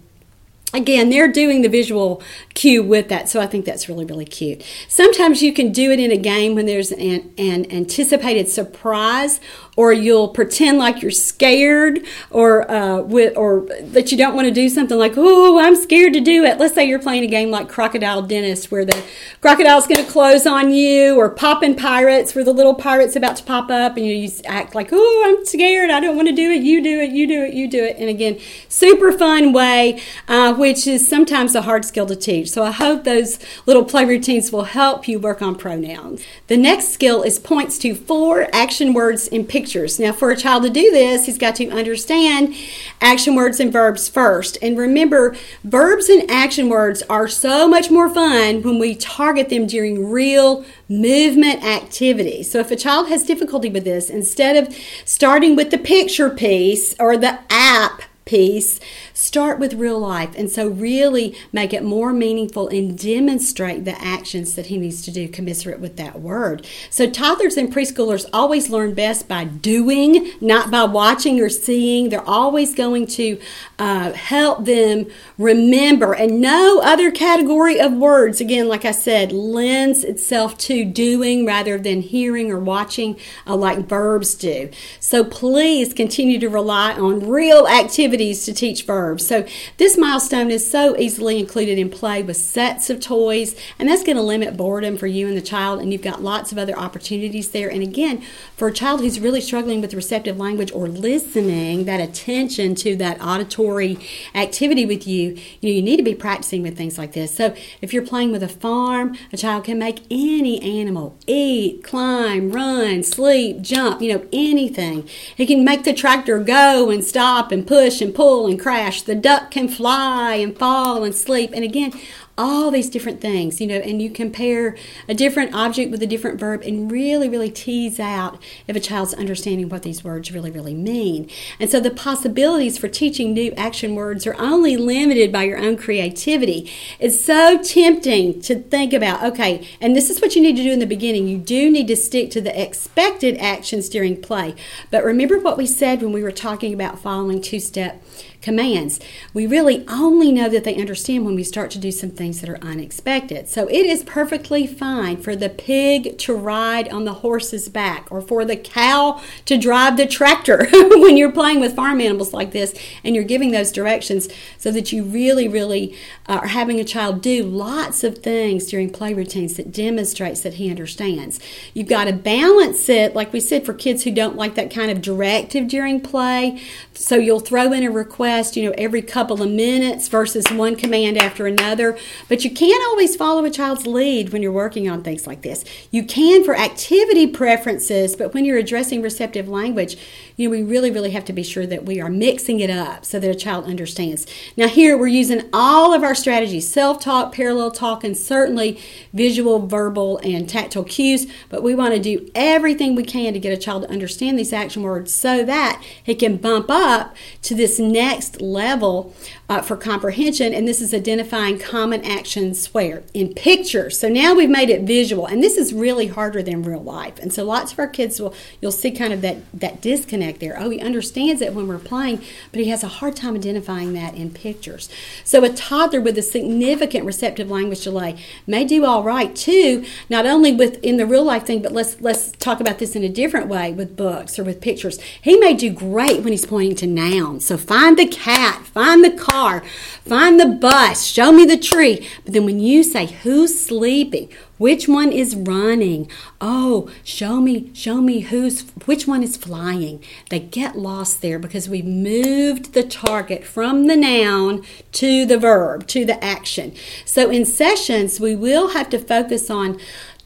again, they're doing the visual cue with that, so I think that's really, really cute. Sometimes you can do it in a game when there's an, an anticipated surprise or you'll pretend like you're scared or uh, with, or that you don't want to do something like oh i'm scared to do it. Let's say you're playing a game like crocodile dentist where the crocodile's going to close on you or popping pirates where the little pirate's about to pop up and you, you act like oh i'm scared. I don't want to do it. You do it. You do it. You do it. And again super fun way uh, which is sometimes a hard skill to teach. So i hope those little play routines will help you work on pronouns. The next skill is points to four action words in pictures pictures. Now, for a child to do this, he's got to understand action words and verbs first. And remember, verbs and action words are so much more fun when we target them during real movement activity. So, if a child has difficulty with this, instead of starting with the picture piece or the app piece, start with real life. And so, really make it more meaningful and demonstrate the actions that he needs to do commensurate with that word. So, toddlers and preschoolers always learn best by doing, not by watching or seeing. They're always going to uh, help them remember. And no other category of words, again, like I said, lends itself to doing rather than hearing or watching uh, like verbs do. So, please continue to rely on real activities to teach verbs. So this milestone is so easily included in play with sets of toys, and that's going to limit boredom for you and the child, and you've got lots of other opportunities there. And again, for a child who's really struggling with receptive language or listening, that attention to that auditory activity with you, you know, you need to be practicing with things like this. So if you're playing with a farm, a child can make any animal eat, climb, run, sleep, jump, you know, anything. It can make the tractor go and stop and push and pull and crash the duck can fly and fall and sleep. And again, all these different things, you know, and you compare a different object with a different verb and really, really tease out if a child's understanding what these words really, really mean. And so the possibilities for teaching new action words are only limited by your own creativity. It's so tempting to think about, okay, and this is what you need to do in the beginning. You do need to stick to the expected actions during play. But remember what we said when we were talking about following two step commands. We really only know that they understand when we start to do some things that are unexpected. So it is perfectly fine for the pig to ride on the horse's back or for the cow to drive the tractor when you're playing with farm animals like this and you're giving those directions so that you really, really uh, are having a child do lots of things during play routines that demonstrates that he understands. You've got to balance it, like we said, for kids who don't like that kind of directive during play. So you'll throw in a request you know, every couple of minutes versus one command after another. But you can't always follow a child's lead when you're working on things like this. You can for activity preferences, but when you're addressing receptive language, you know, we really, really have to be sure that we are mixing it up so that a child understands. Now, here we're using all of our strategies self talk, parallel talk, and certainly visual, verbal, and tactile cues. But we want to do everything we can to get a child to understand these action words so that he can bump up to this next level uh, for comprehension. And this is identifying common actions where? In pictures. So now we've made it visual. And this is really harder than real life. And so lots of our kids will, you'll see kind of that, that disconnect there. Oh, he understands it when we're playing, but he has a hard time identifying that in pictures. So a toddler with a significant receptive language delay may do all right too, not only with in the real life thing, but let's let's talk about this in a different way with books or with pictures. He may do great when he's pointing to nouns. So find the cat, find the car, find the bus, show me the tree. But then when you say who's sleeping, which one is running? Oh, show me, show me who's which one is flying. They get lost there because we've moved the target from the noun to the verb, to the action. So in sessions, we will have to focus on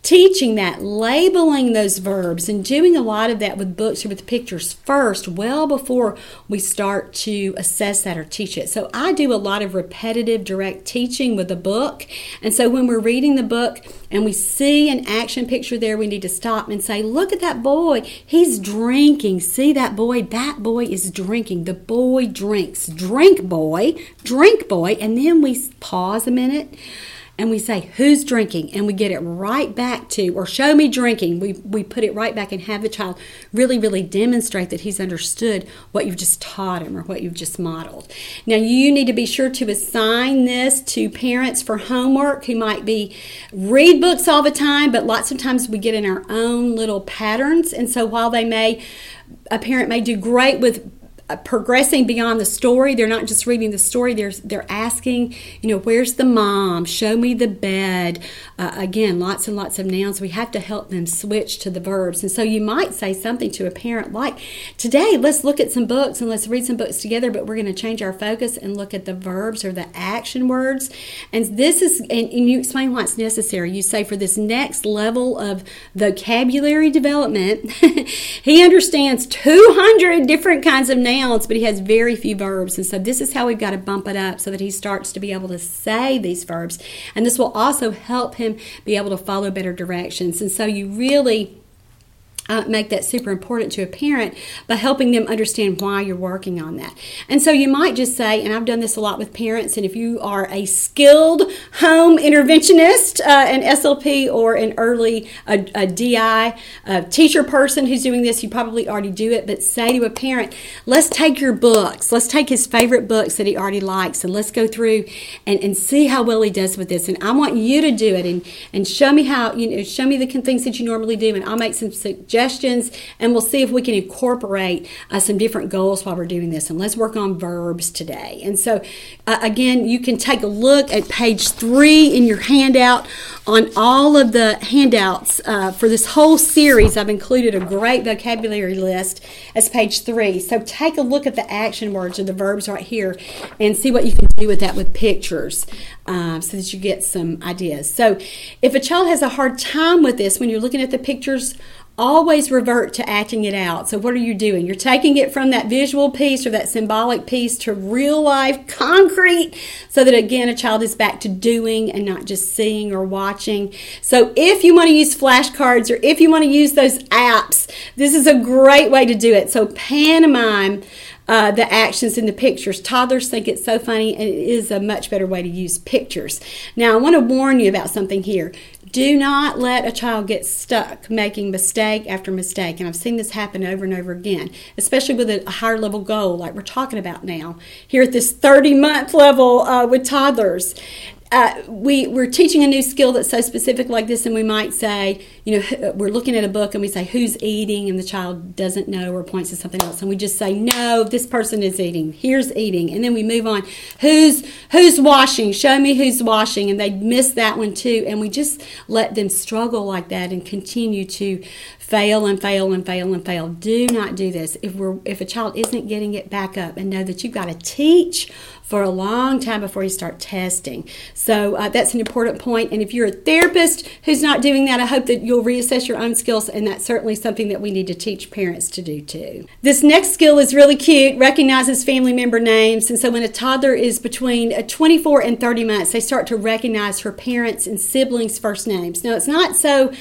teaching that, labeling those verbs, and doing a lot of that with books or with pictures first, well before we start to assess that or teach it. So I do a lot of repetitive direct teaching with a book. And so when we're reading the book and we see an action picture there, we need to stop and say, Look at that boy. He's drinking. See that boy? That boy is drinking. The boy drinks. Drink, boy. Drink, boy. And then we pause a minute and we say who's drinking? And we get it right back to or show me drinking. We, we put it right back and have the child really really demonstrate that he's understood what you've just taught him or what you've just modeled. Now you need to be sure to assign this to parents for homework who might be read books all the time but lots of times we get in our own little patterns. And so while they may a parent may do great with Uh, progressing beyond the story. They're not just reading the story. They're they're asking, you know, where's the mom? Show me the bed. Uh, again, lots and lots of nouns. We have to help them switch to the verbs. And so you might say something to a parent like, "Today, let's look at some books and let's read some books together, but we're going to change our focus and look at the verbs or the action words." And this is, and, and you explain why it's necessary. You say for this next level of vocabulary development, he understands 200 different kinds of nouns but he has very few verbs. And so this is how we've got to bump it up so that he starts to be able to say these verbs. And this will also help him be able to follow better directions. And so you really uh, make that super important to a parent by helping them understand why you're working on that. And so you might just say, and I've done this a lot with parents, and if you are a skilled home interventionist, uh, an SLP, or an early a, a DI a teacher person who's doing this, you probably already do it, but say to a parent, let's take your books, let's take his favorite books that he already likes, and let's go through and, and see how well he does with this. And I want you to do it and, and show me how, you know, show me the things that you normally do, and I'll make some suggestions suggestions, and we'll see if we can incorporate uh, some different goals while we're doing this. And let's work on verbs today. And so, uh, again, you can take a look at page three in your handout on all of the handouts uh, for this whole series. I've included a great vocabulary list as page three. So take a look at the action words or the verbs right here and see what you can do with that with pictures um, so that you get some ideas. So if a child has a hard time with this when you're looking at the pictures always revert to acting it out. So, what are you doing? You're taking it from that visual piece or that symbolic piece to real life, concrete, so that again, a child is back to doing and not just seeing or watching. So, if you want to use flashcards or if you want to use those apps, this is a great way to do it. So, pantomime. Uh, the actions in the pictures. Toddlers think it's so funny, and it is a much better way to use pictures. Now, I want to warn you about something here. Do not let a child get stuck making mistake after mistake. And I've seen this happen over and over again, especially with a higher level goal like we're talking about now, here at this 30 month level uh, with toddlers uh, we we're teaching a new skill that's so specific like this, and we might say, you know, we're looking at a book and we say who's eating, and the child doesn't know or points to something else, and we just say no, this person is eating. Here's eating, and then we move on. Who's who's washing? Show me who's washing, and they miss that one too, and we just let them struggle like that and continue to fail and fail and fail and fail. Do not do this. If we're if a child isn't getting it back up, and know that you've got to teach for a long time before you start testing. So uh, that's an important point. And if you're a therapist who's not doing that, I hope that you'll reassess your own skills. And that's certainly something that we need to teach parents to do too. This next skill is really cute, recognizes family member names. And so when a toddler is between uh, 24 and 30 months, they start to recognize her parents and siblings' first names. Now, it's not so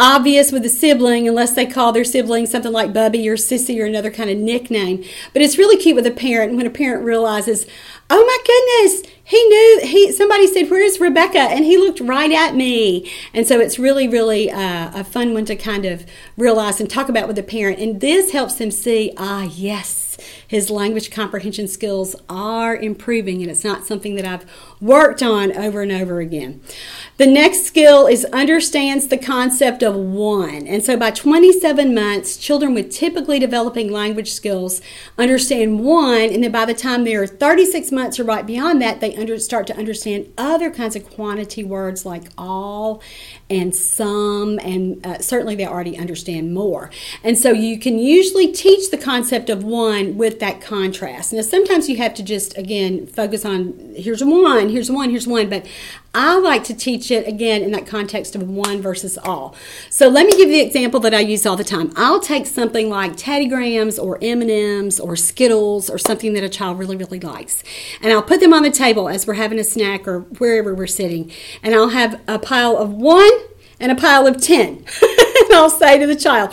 obvious with a sibling unless they call their sibling something like Bubby or Sissy or another kind of nickname. But it's really cute with a parent when a parent realizes, oh my goodness, he knew he somebody said where's rebecca? And he looked right at me. And so it's really really uh, a fun one to kind of realize and talk about with a parent. And this helps them see ah yes his language comprehension skills are improving, and it's not something that I've worked on over and over again. The next skill is understands the concept of one. And so by 27 months, children with typically developing language skills understand one, and then by the time they're 36 months or right beyond that, they under, start to understand other kinds of quantity words like all and some, and uh, certainly they already understand more. And so you can usually teach the concept of one with that contrast. Now, sometimes you have to just, again, focus on here's one, here's one, here's one, but I like to teach it again in that context of one versus all. So let me give you the example that I use all the time. I'll take something like Teddy Grahams or M&Ms or Skittles or something that a child really really likes. And I'll put them on the table as we're having a snack or wherever we're sitting. And I'll have a pile of 1 and a pile of 10. and I'll say to the child,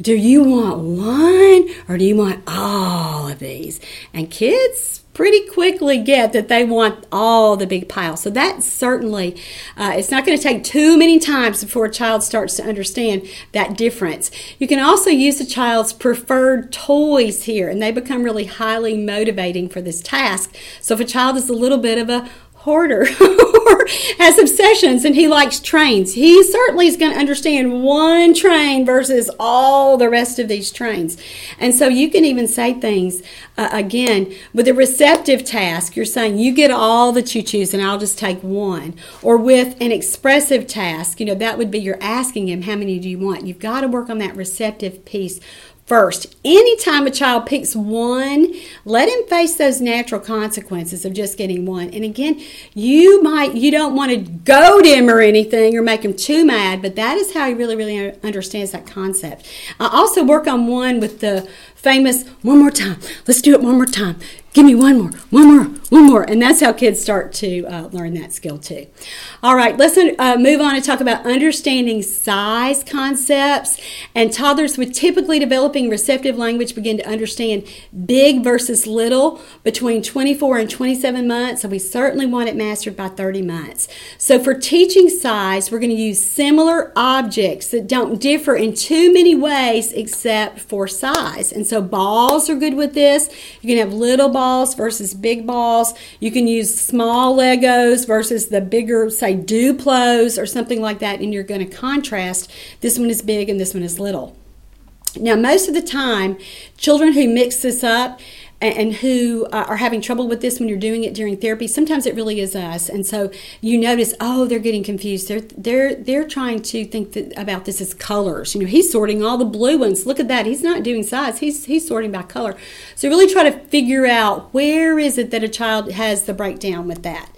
do you want one or do you want all of these? And kids pretty quickly get that they want all the big piles. So that certainly, uh, it's not going to take too many times before a child starts to understand that difference. You can also use the child's preferred toys here, and they become really highly motivating for this task. So if a child is a little bit of a hoarder or has obsessions and he likes trains. He certainly is going to understand one train versus all the rest of these trains. And so you can even say things uh, again with a receptive task. You're saying you get all the choo choos and I'll just take one. Or with an expressive task, you know, that would be you're asking him, how many do you want? You've got to work on that receptive piece First, anytime a child picks one, let him face those natural consequences of just getting one. And again, you might, you don't want to goad him or anything or make him too mad, but that is how he really, really understands that concept. I also work on one with the famous one more time. Let's do it one more time give me one more, one more, one more. And that's how kids start to uh, learn that skill too. All right, let's uh, move on and talk about understanding size concepts. And toddlers with typically developing receptive language begin to understand big versus little between 24 and 27 months. And we certainly want it mastered by 30 months. So for teaching size, we're going to use similar objects that don't differ in too many ways except for size. And so balls are good with this. You can have little balls balls versus big balls. You can use small Legos versus the bigger, say, Duplos or something like that, and you're going to contrast this one is big and this one is little. Now, most of the time, children who mix this up, and who uh, are having trouble with this when you're doing it during therapy sometimes it really is us. And so you notice oh they're getting confused. They're they're they're trying to think that, about this as colors. You know he's sorting all the blue ones. Look at that. He's not doing size. He's he's sorting by color. So really try to figure out where is it that a child has the breakdown with that.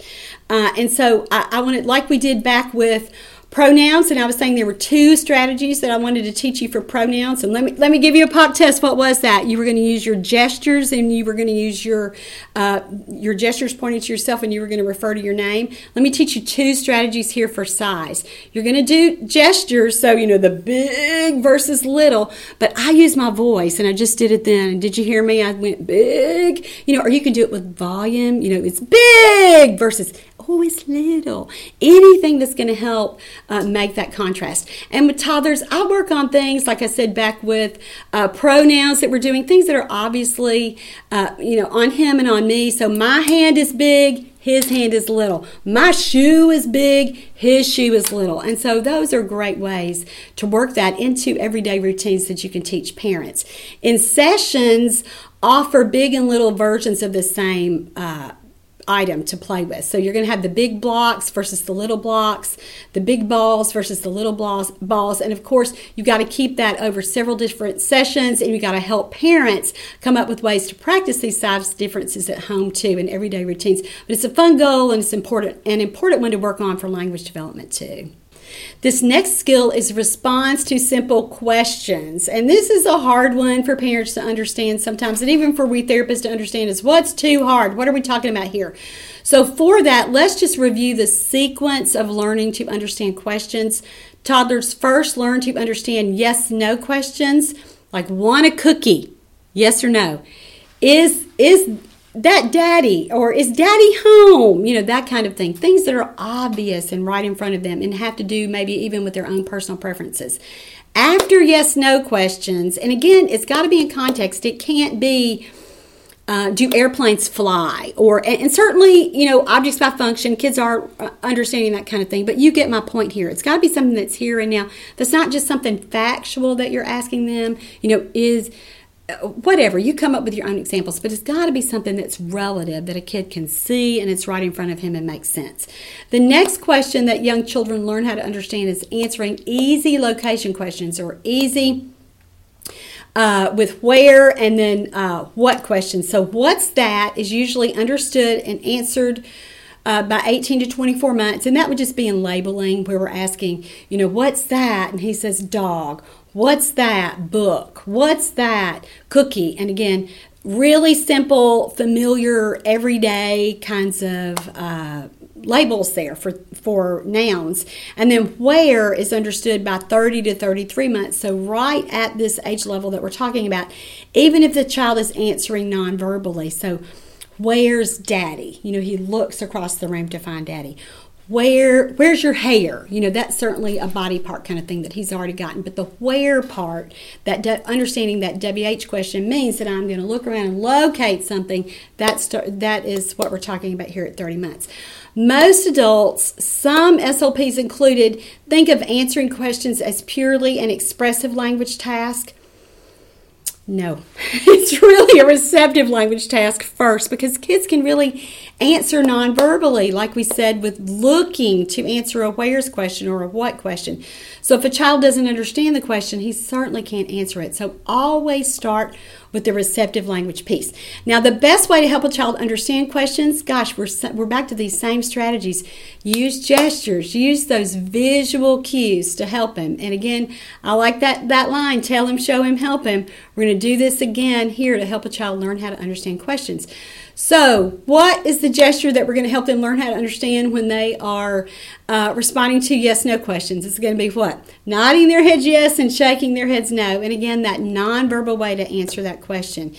Uh, and so I, I want like we did back with pronouns and I was saying there were two strategies that I wanted to teach you for pronouns. And let me let me give you a pop test. What was that? You were going to use your gestures and you were going to use your uh, your gestures pointing to yourself and you were going to refer to your name. Let me teach you two strategies here for size. You're going to do gestures so you know the big versus little but I use my voice and I just did it then. Did you hear me? I went big. You know or you can do it with volume. You know it's big versus always little. Anything that's going to help uh, make that contrast. And with toddlers, I work on things, like I said, back with uh, pronouns that we're doing, things that are obviously, uh, you know, on him and on me. So my hand is big, his hand is little. My shoe is big, his shoe is little. And so those are great ways to work that into everyday routines that you can teach parents. In sessions, offer big and little versions of the same uh, item to play with. So you're going to have the big blocks versus the little blocks, the big balls versus the little balls, balls. and of course you've got to keep that over several different sessions, and you've got to help parents come up with ways to practice these size differences at home too in everyday routines. But it's a fun goal and it's important an important one to work on for language development too. This next skill is response to simple questions. And this is a hard one for parents to understand sometimes, and even for we therapists to understand is what's too hard? What are we talking about here? So, for that, let's just review the sequence of learning to understand questions. Toddlers first learn to understand yes no questions, like want a cookie? Yes or no? Is is that daddy or is daddy home? You know that kind of thing. Things that are obvious and right in front of them and have to do maybe even with their own personal preferences. After yes no questions and again it's got to be in context. It can't be uh, do airplanes fly? Or and, certainly you know objects by function kids are uh, understanding that kind of thing but you get my point here. It's got to be something that's here and now. That's not just something factual that you're asking them. You know is whatever you come up with your own examples but it's got to be something that's relative that a kid can see and it's right in front of him and makes sense the next question that young children learn how to understand is answering easy location questions or easy uh, with where and then uh, what questions so what's that is usually understood and answered uh, by 18 to 24 months, and that would just be in labeling where we're asking, you know, what's that? And he says dog. What's that book? What's that cookie? And again, really simple, familiar, everyday kinds of uh, labels there for, for nouns. And then where is understood by 30 to 33 months. So, right at this age level that we're talking about, even if the child is answering non verbally. So, where's daddy? You know, he looks across the room to find daddy where where's your hair? You know that's certainly a body part kind of thing that he's already gotten. But the where part that understanding that wh question means that i'm going to look around and locate something that's that is what we're talking about here at 30 months. Most adults some SLPs included think of answering questions as purely an expressive language task no, it's really a receptive language task first because kids can really answer non-verbally, like we said, with looking to answer a where's question or a what question. So if a child doesn't understand the question, he certainly can't answer it. So always start with the receptive language piece. Now, the best way to help a child understand questions, gosh, we're, we're back to these same strategies. Use gestures, use those visual cues to help him. And again, I like that, that line tell him, show him, help him. We're going to do this again here to help a child learn how to understand questions. So, what is the gesture that we're going to help them learn how to understand when they are uh, responding to yes no questions? It's going to be what? Nodding their heads yes and shaking their heads no. And again, that nonverbal way to answer that question.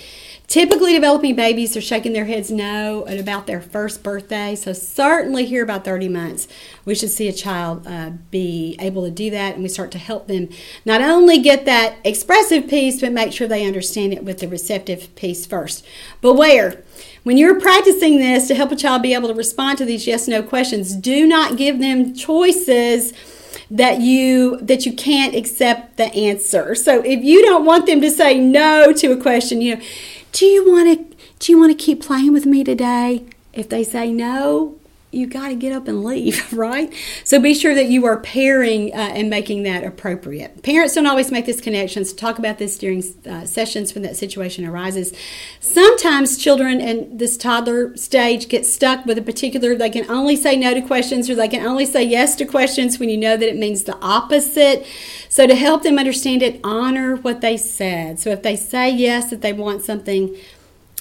Typically, developing babies are shaking their heads no at about their first birthday. So, certainly here about 30 months, we should see a child uh, be able to do that. And we start to help them not only get that expressive piece, but make sure they understand it with the receptive piece first. But where? When you're practicing this to help a child be able to respond to these yes no questions, do not give them choices that you that you can't accept the answer. So if you don't want them to say no to a question, you know, do you want to do you want to keep playing with me today? If they say no, you got to get up and leave, right? So be sure that you are pairing uh, and making that appropriate. Parents don't always make this connection, so talk about this during uh, sessions when that situation arises. Sometimes children in this toddler stage get stuck with a particular, they can only say no to questions or they can only say yes to questions when you know that it means the opposite. So to help them understand it, honor what they said. So if they say yes, that they want something,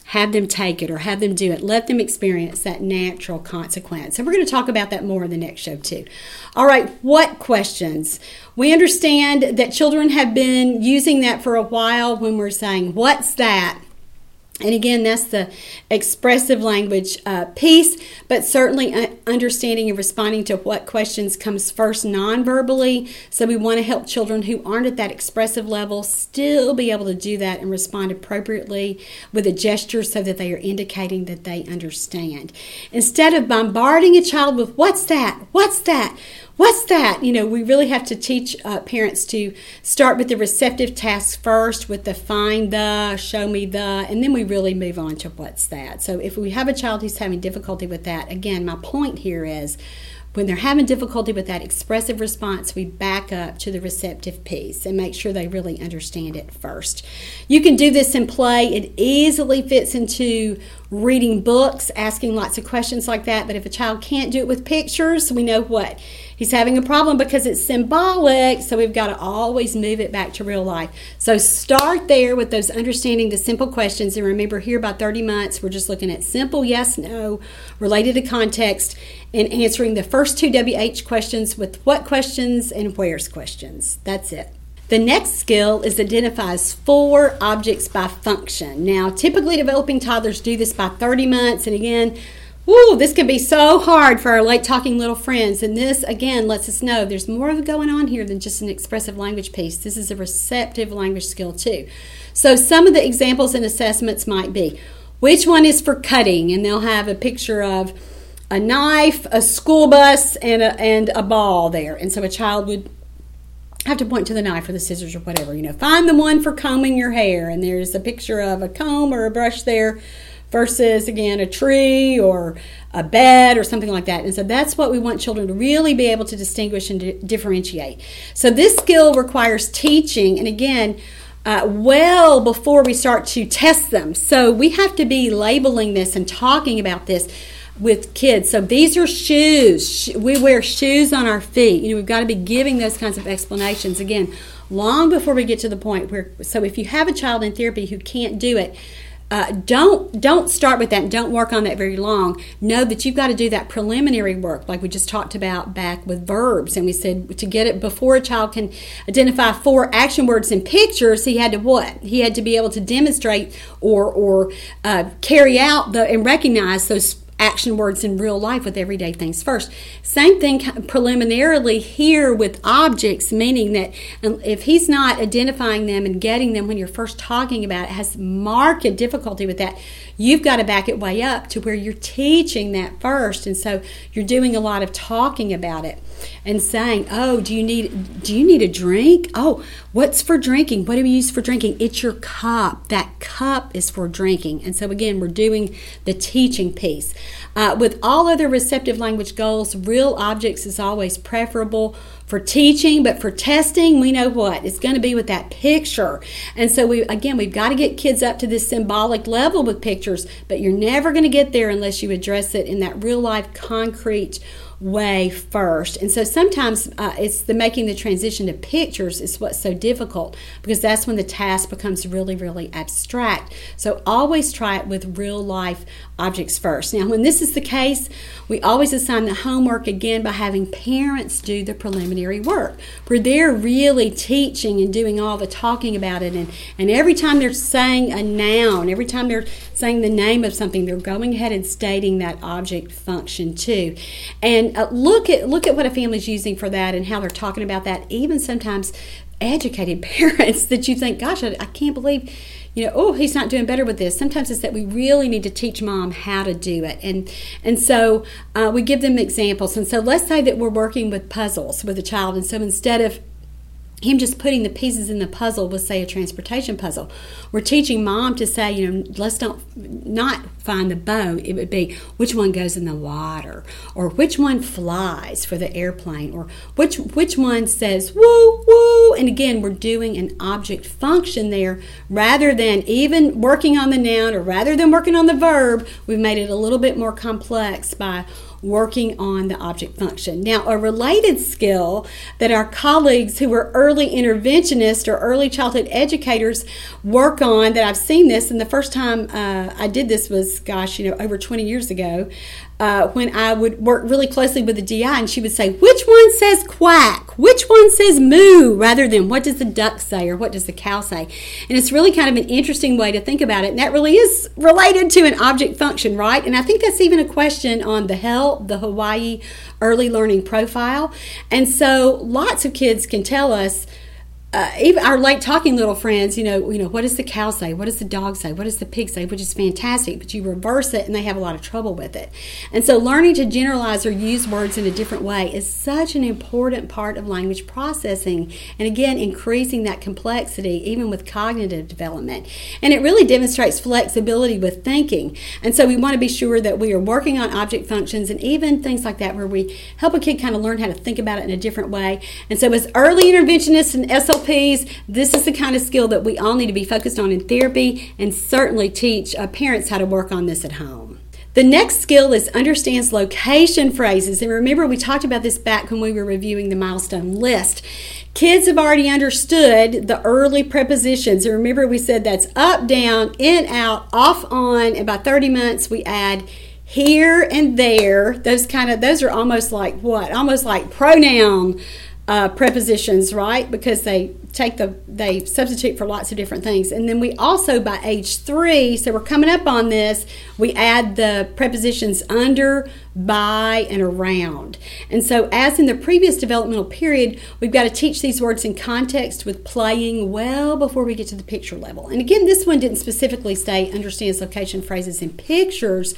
have them take it or have them do it. Let them experience that natural consequence. And we're going to talk about that more in the next show, too. All right, what questions? We understand that children have been using that for a while when we're saying, What's that? And again, that's the expressive language uh, piece, but certainly uh, understanding and responding to what questions comes first non verbally. So, we want to help children who aren't at that expressive level still be able to do that and respond appropriately with a gesture so that they are indicating that they understand. Instead of bombarding a child with, What's that? What's that? What's that? You know, we really have to teach uh, parents to start with the receptive tasks first, with the find the, show me the, and then we really move on to what's that. So if we have a child who's having difficulty with that, again, my point here is when they're having difficulty with that expressive response, we back up to the receptive piece and make sure they really understand it first. You can do this in play. It easily fits into reading books, asking lots of questions like that. But if a child can't do it with pictures, we know what he's having a problem because it's symbolic. So we've got to always move it back to real life. So start there with those understanding the simple questions. And remember, here by 30 months, we're just looking at simple yes, no, related to context, and answering the first two WH questions with what questions and where's questions. That's it. The next skill is identifies four objects by function. Now, typically developing toddlers do this by 30 months, and again, Woo, this can be so hard for our late talking little friends. And this, again, lets us know there's more going on here than just an expressive language piece. This is a receptive language skill, too. So, some of the examples and assessments might be which one is for cutting? And they'll have a picture of a knife, a school bus, and a, and a ball there. And so a child would have to point to the knife or the scissors or whatever. You know, find the one for combing your hair. And there's a picture of a comb or a brush there versus again a tree or a bed or something like that. And so that's what we want children to really be able to distinguish and di- differentiate. So this skill requires teaching, and again, uh, well before we start to test them. So we have to be labeling this and talking about this with kids. So these are shoes. We wear shoes on our feet. You know, we've got to be giving those kinds of explanations again long before we get to the point where so if you have a child in therapy who can't do it uh, don't don't start with that and don't work on that very long. Know that you've got to do that preliminary work like we just talked about back with verbs. And we said to get it before a child can identify four action words in pictures he had to what? He had to be able to demonstrate or or uh, carry out the and recognize those action words in real life with everyday things first. Same thing preliminarily here with objects, meaning that um, if he's not identifying them and getting them when you're first talking about it, has marked difficulty with that, you've got to back it way up to where you're teaching that first. And so you're doing a lot of talking about it and saying, "Oh, do you need do you need a drink? Oh, what's for drinking? What do we use for drinking? It's your cup. That cup is for drinking." And so again, we're doing the teaching piece. Uh, with all other receptive language goals, real objects is always preferable for teaching, but for testing, we know what it's going to be with that picture. And so we again, we've got to get kids up to this symbolic level with pictures, but you're never going to get there unless you address it in that real life concrete way first. And so sometimes uh, it's the making the transition to pictures is what's so difficult because that's when the task becomes really, really abstract. So always try it with real life objects first. Now, when this is the case, we always assign the homework again by having parents do the preliminary work where they're really teaching and doing all the talking about it. And, and every time they're saying a noun, every time they're saying the name of something, they're going ahead and stating that object function too. And uh, look at look at what a family's using for that and how they're talking about that. Even sometimes educated parents that you think, gosh, I, I can't believe you know, oh, he's not doing better with this. Sometimes it's that we really need to teach mom how to do it, and and so uh, we give them examples. And so let's say that we're working with puzzles with a child, and so instead of him just putting the pieces in the puzzle was say a transportation puzzle. We're teaching mom to say you know let's don't not find the bow. It would be which one goes in the water? Or which one flies for the airplane? Or which which one says woo woo? And again we're doing an object function there. Rather than even working on the noun or rather than working on the verb we've made it a little bit more complex by working on the object function. Now, a related skill that our colleagues who are early interventionists or early childhood educators work on that I've seen this, and the first time uh, I did this was, gosh, you know, over 20 years ago uh, when I would work really closely with the DI, and she would say, Which one says quack? Which one says moo? rather than what does the duck say or what does the cow say? And it's really kind of an interesting way to think about it. And that really is related to an object function, right? And I think that's even a question on the HELP, the Hawaii Early Learning Profile. And so lots of kids can tell us uh, even our late talking little friends, you know, you know, what does the cow say? What does the dog say? What does the pig say? Which is fantastic, but you reverse it and they have a lot of trouble with it. And so, learning to generalize or use words in a different way is such an important part of language processing. And again, increasing that complexity, even with cognitive development. And it really demonstrates flexibility with thinking. And so, we want to be sure that we are working on object functions and even things like that, where we help a kid kind of learn how to think about it in a different way. And so, as early interventionists and SLP this is the kind of skill that we all need to be focused on in therapy and certainly teach uh, parents how to work on this at home. The next skill is understands location phrases. And remember, we talked about this back when we were reviewing the milestone list. Kids have already understood the early prepositions. And remember, we said that's up, down, in, out, off, on. About 30 months, we add here and there. Those kind of, those are almost like what? Almost like pronoun uh, prepositions, right? Because they take the they substitute for lots of different things. And then we also by age three, so we're coming up on this, we add the prepositions under, by, and around. And so as in the previous developmental period, we've got to teach these words in context with playing well before we get to the picture level. And again, this one didn't specifically say understands location phrases in pictures,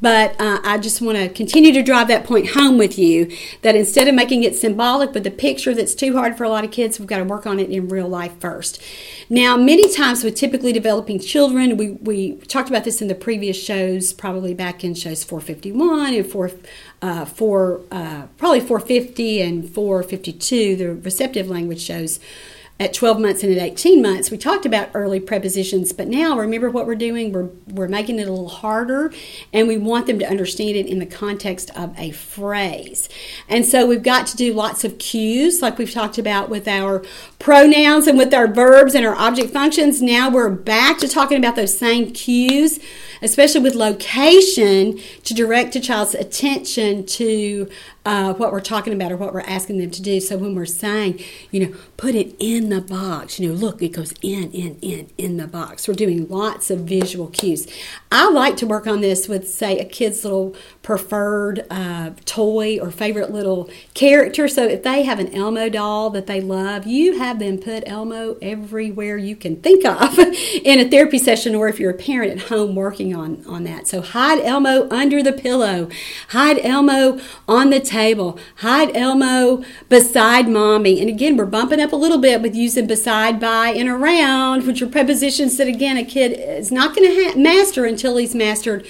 but uh, I just want to continue to drive that point home with you that instead of making it symbolic with the picture that's too hard for a lot of kids, we've got to work on it in real life first. Now, many times with typically developing children, we, we talked about this in the previous shows, probably back in shows 451 and 4, uh, 4 uh, probably 450 and 452, the receptive language shows at 12 months and at 18 months, we talked about early prepositions, but now remember what we're doing? We're, we're making it a little harder and we want them to understand it in the context of a phrase. And so we've got to do lots of cues, like we've talked about with our pronouns and with our verbs and our object functions. Now we're back to talking about those same cues, especially with location to direct a child's attention to uh, what we're talking about or what we're asking them to do. So when we're saying, you know, put it in the box, you know, look, it goes in, in, in, in the box. We're doing lots of visual cues. I like to work on this with, say, a kid's little preferred uh, toy or favorite little character. So if they have an Elmo doll that they love, you have them put Elmo everywhere you can think of in a therapy session or if you're a parent at home working on, on that. So hide Elmo under the pillow, hide Elmo on the table. Hide Elmo beside mommy. And again, we're bumping up a little bit with using beside, by, and around, which are prepositions that, again, a kid is not going to ha- master until he's mastered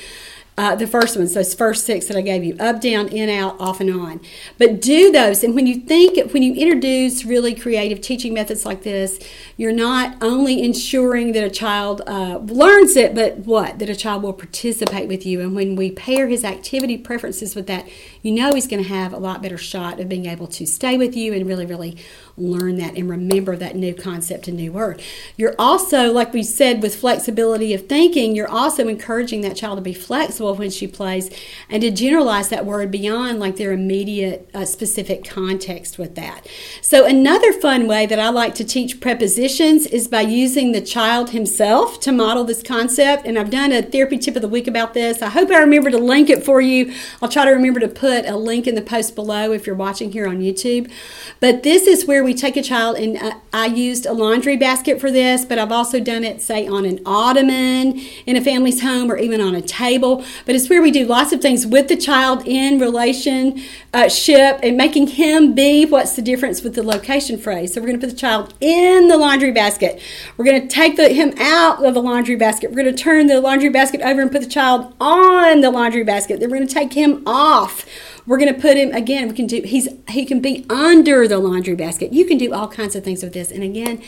uh, the first ones, those first six that I gave you up, down, in, out, off, and on. But do those. And when you think, when you introduce really creative teaching methods like this, you're not only ensuring that a child uh, learns it, but what? That a child will participate with you. And when we pair his activity preferences with that, you know he's going to have a lot better shot of being able to stay with you and really, really learn that and remember that new concept and new word. You're also, like we said, with flexibility of thinking, you're also encouraging that child to be flexible when she plays and to generalize that word beyond like their immediate uh, specific context with that. So, another fun way that I like to teach prepositions is by using the child himself to model this concept. And I've done a therapy tip of the week about this. I hope I remember to link it for you. I'll try to remember to put a link in the post below if you're watching here on YouTube. But this is where we take a child, and uh, I used a laundry basket for this, but I've also done it, say, on an ottoman in a family's home or even on a table. But it's where we do lots of things with the child in relationship and making him be what's the difference with the location phrase. So we're going to put the child in the laundry basket. We're going to take the, him out of the laundry basket. We're going to turn the laundry basket over and put the child on the laundry basket. Then we're going to take him off we're going to put him again. We can do. He's he can be under the laundry basket. You can do all kinds of things with this. And again,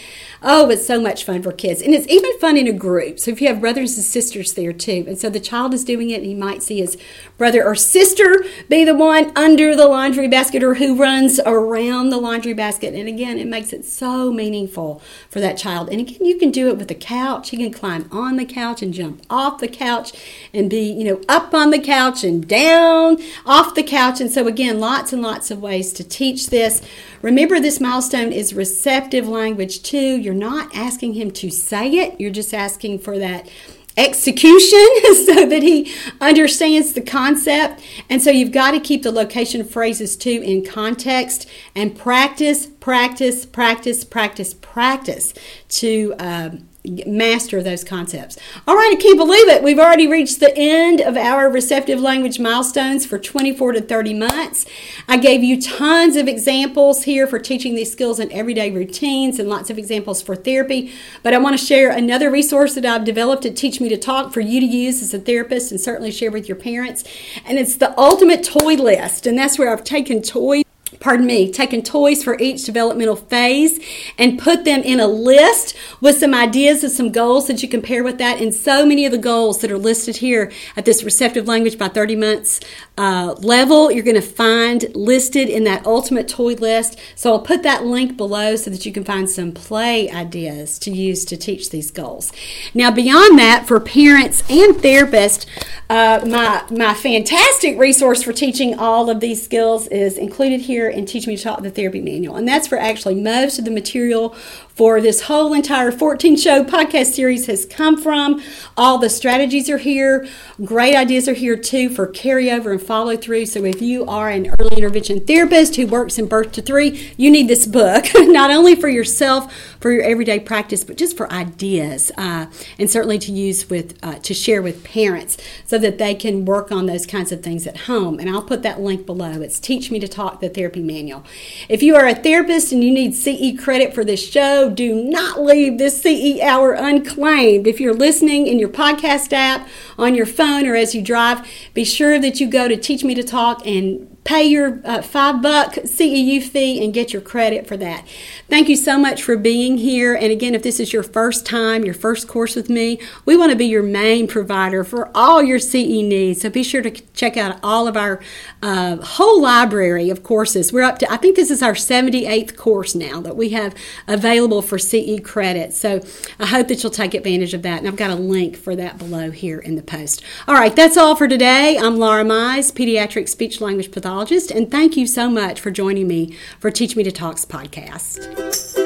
oh, it's so much fun for kids, and it's even fun in a group. So if you have brothers and sisters there too, and so the child is doing it, and he might see his brother or sister be the one under the laundry basket or who runs around the laundry basket. And again, it makes it so meaningful for that child. And again, you can do it with the couch. He can climb on the couch and jump off the couch and be you know up on the couch and down off the couch And so, again, lots and lots of ways to teach this. Remember, this milestone is receptive language too. You're not asking him to say it, you're just asking for that execution so that he understands the concept. And so you've got to keep the location phrases too in context and practice, practice, practice, practice, practice to. Um, master those concepts. All right, I can't believe it. We've already reached the end of our receptive language milestones for 24 to 30 months. I gave you tons of examples here for teaching these skills in everyday routines and lots of examples for therapy. But I want to share another resource that I've developed to teach me to talk for you to use as a therapist and certainly share with your parents. And it's the ultimate toy list. And that's where I've taken toys pardon me, taken toys for each developmental phase and put them in a list with some ideas of some goals that you compare with that. And so many of the goals that are listed here at this receptive language by 30 months uh, level, you're going to find listed in that ultimate toy list. So I'll put that link below so that you can find some play ideas to use to teach these goals. Now, beyond that, for parents and therapists, uh, my, my fantastic resource for teaching all of these skills is included here and Teach Me to Talk the Therapy Manual. And that's where actually most of the material for this whole entire 14 show podcast series has come from. All the strategies are here. Great ideas are here too for carryover and follow through. So if you are an early intervention therapist who works in birth to three, you need this book, not only for yourself, for your everyday practice, but just for ideas uh, and certainly to use with, uh, to share with parents so that they can work on those kinds of things at home. And I'll put that link below. It's Teach Me to Talk the Therapy Manual. If you are a therapist and you need CE credit for this show, do not leave this CE hour unclaimed. If you're listening in your podcast app, on your phone, or as you drive, be sure that you go to Teach Me to Talk and pay your uh, five buck CEU fee and get your credit for that. Thank you so much for being here. And again, if this is your first time, your first course with me, we want to be your main provider for all your CE needs. So be sure to check out all of our uh, whole library of courses. We're up to, I think this is our 78th course now that we have available for CE credit. So I hope that you'll take advantage of that. And I've got a link for that below here in the post. All right, that's all for today. I'm Laura Mize, pediatric speech language pathologist, and thank you so much for joining me for Teach Me to Talks podcast.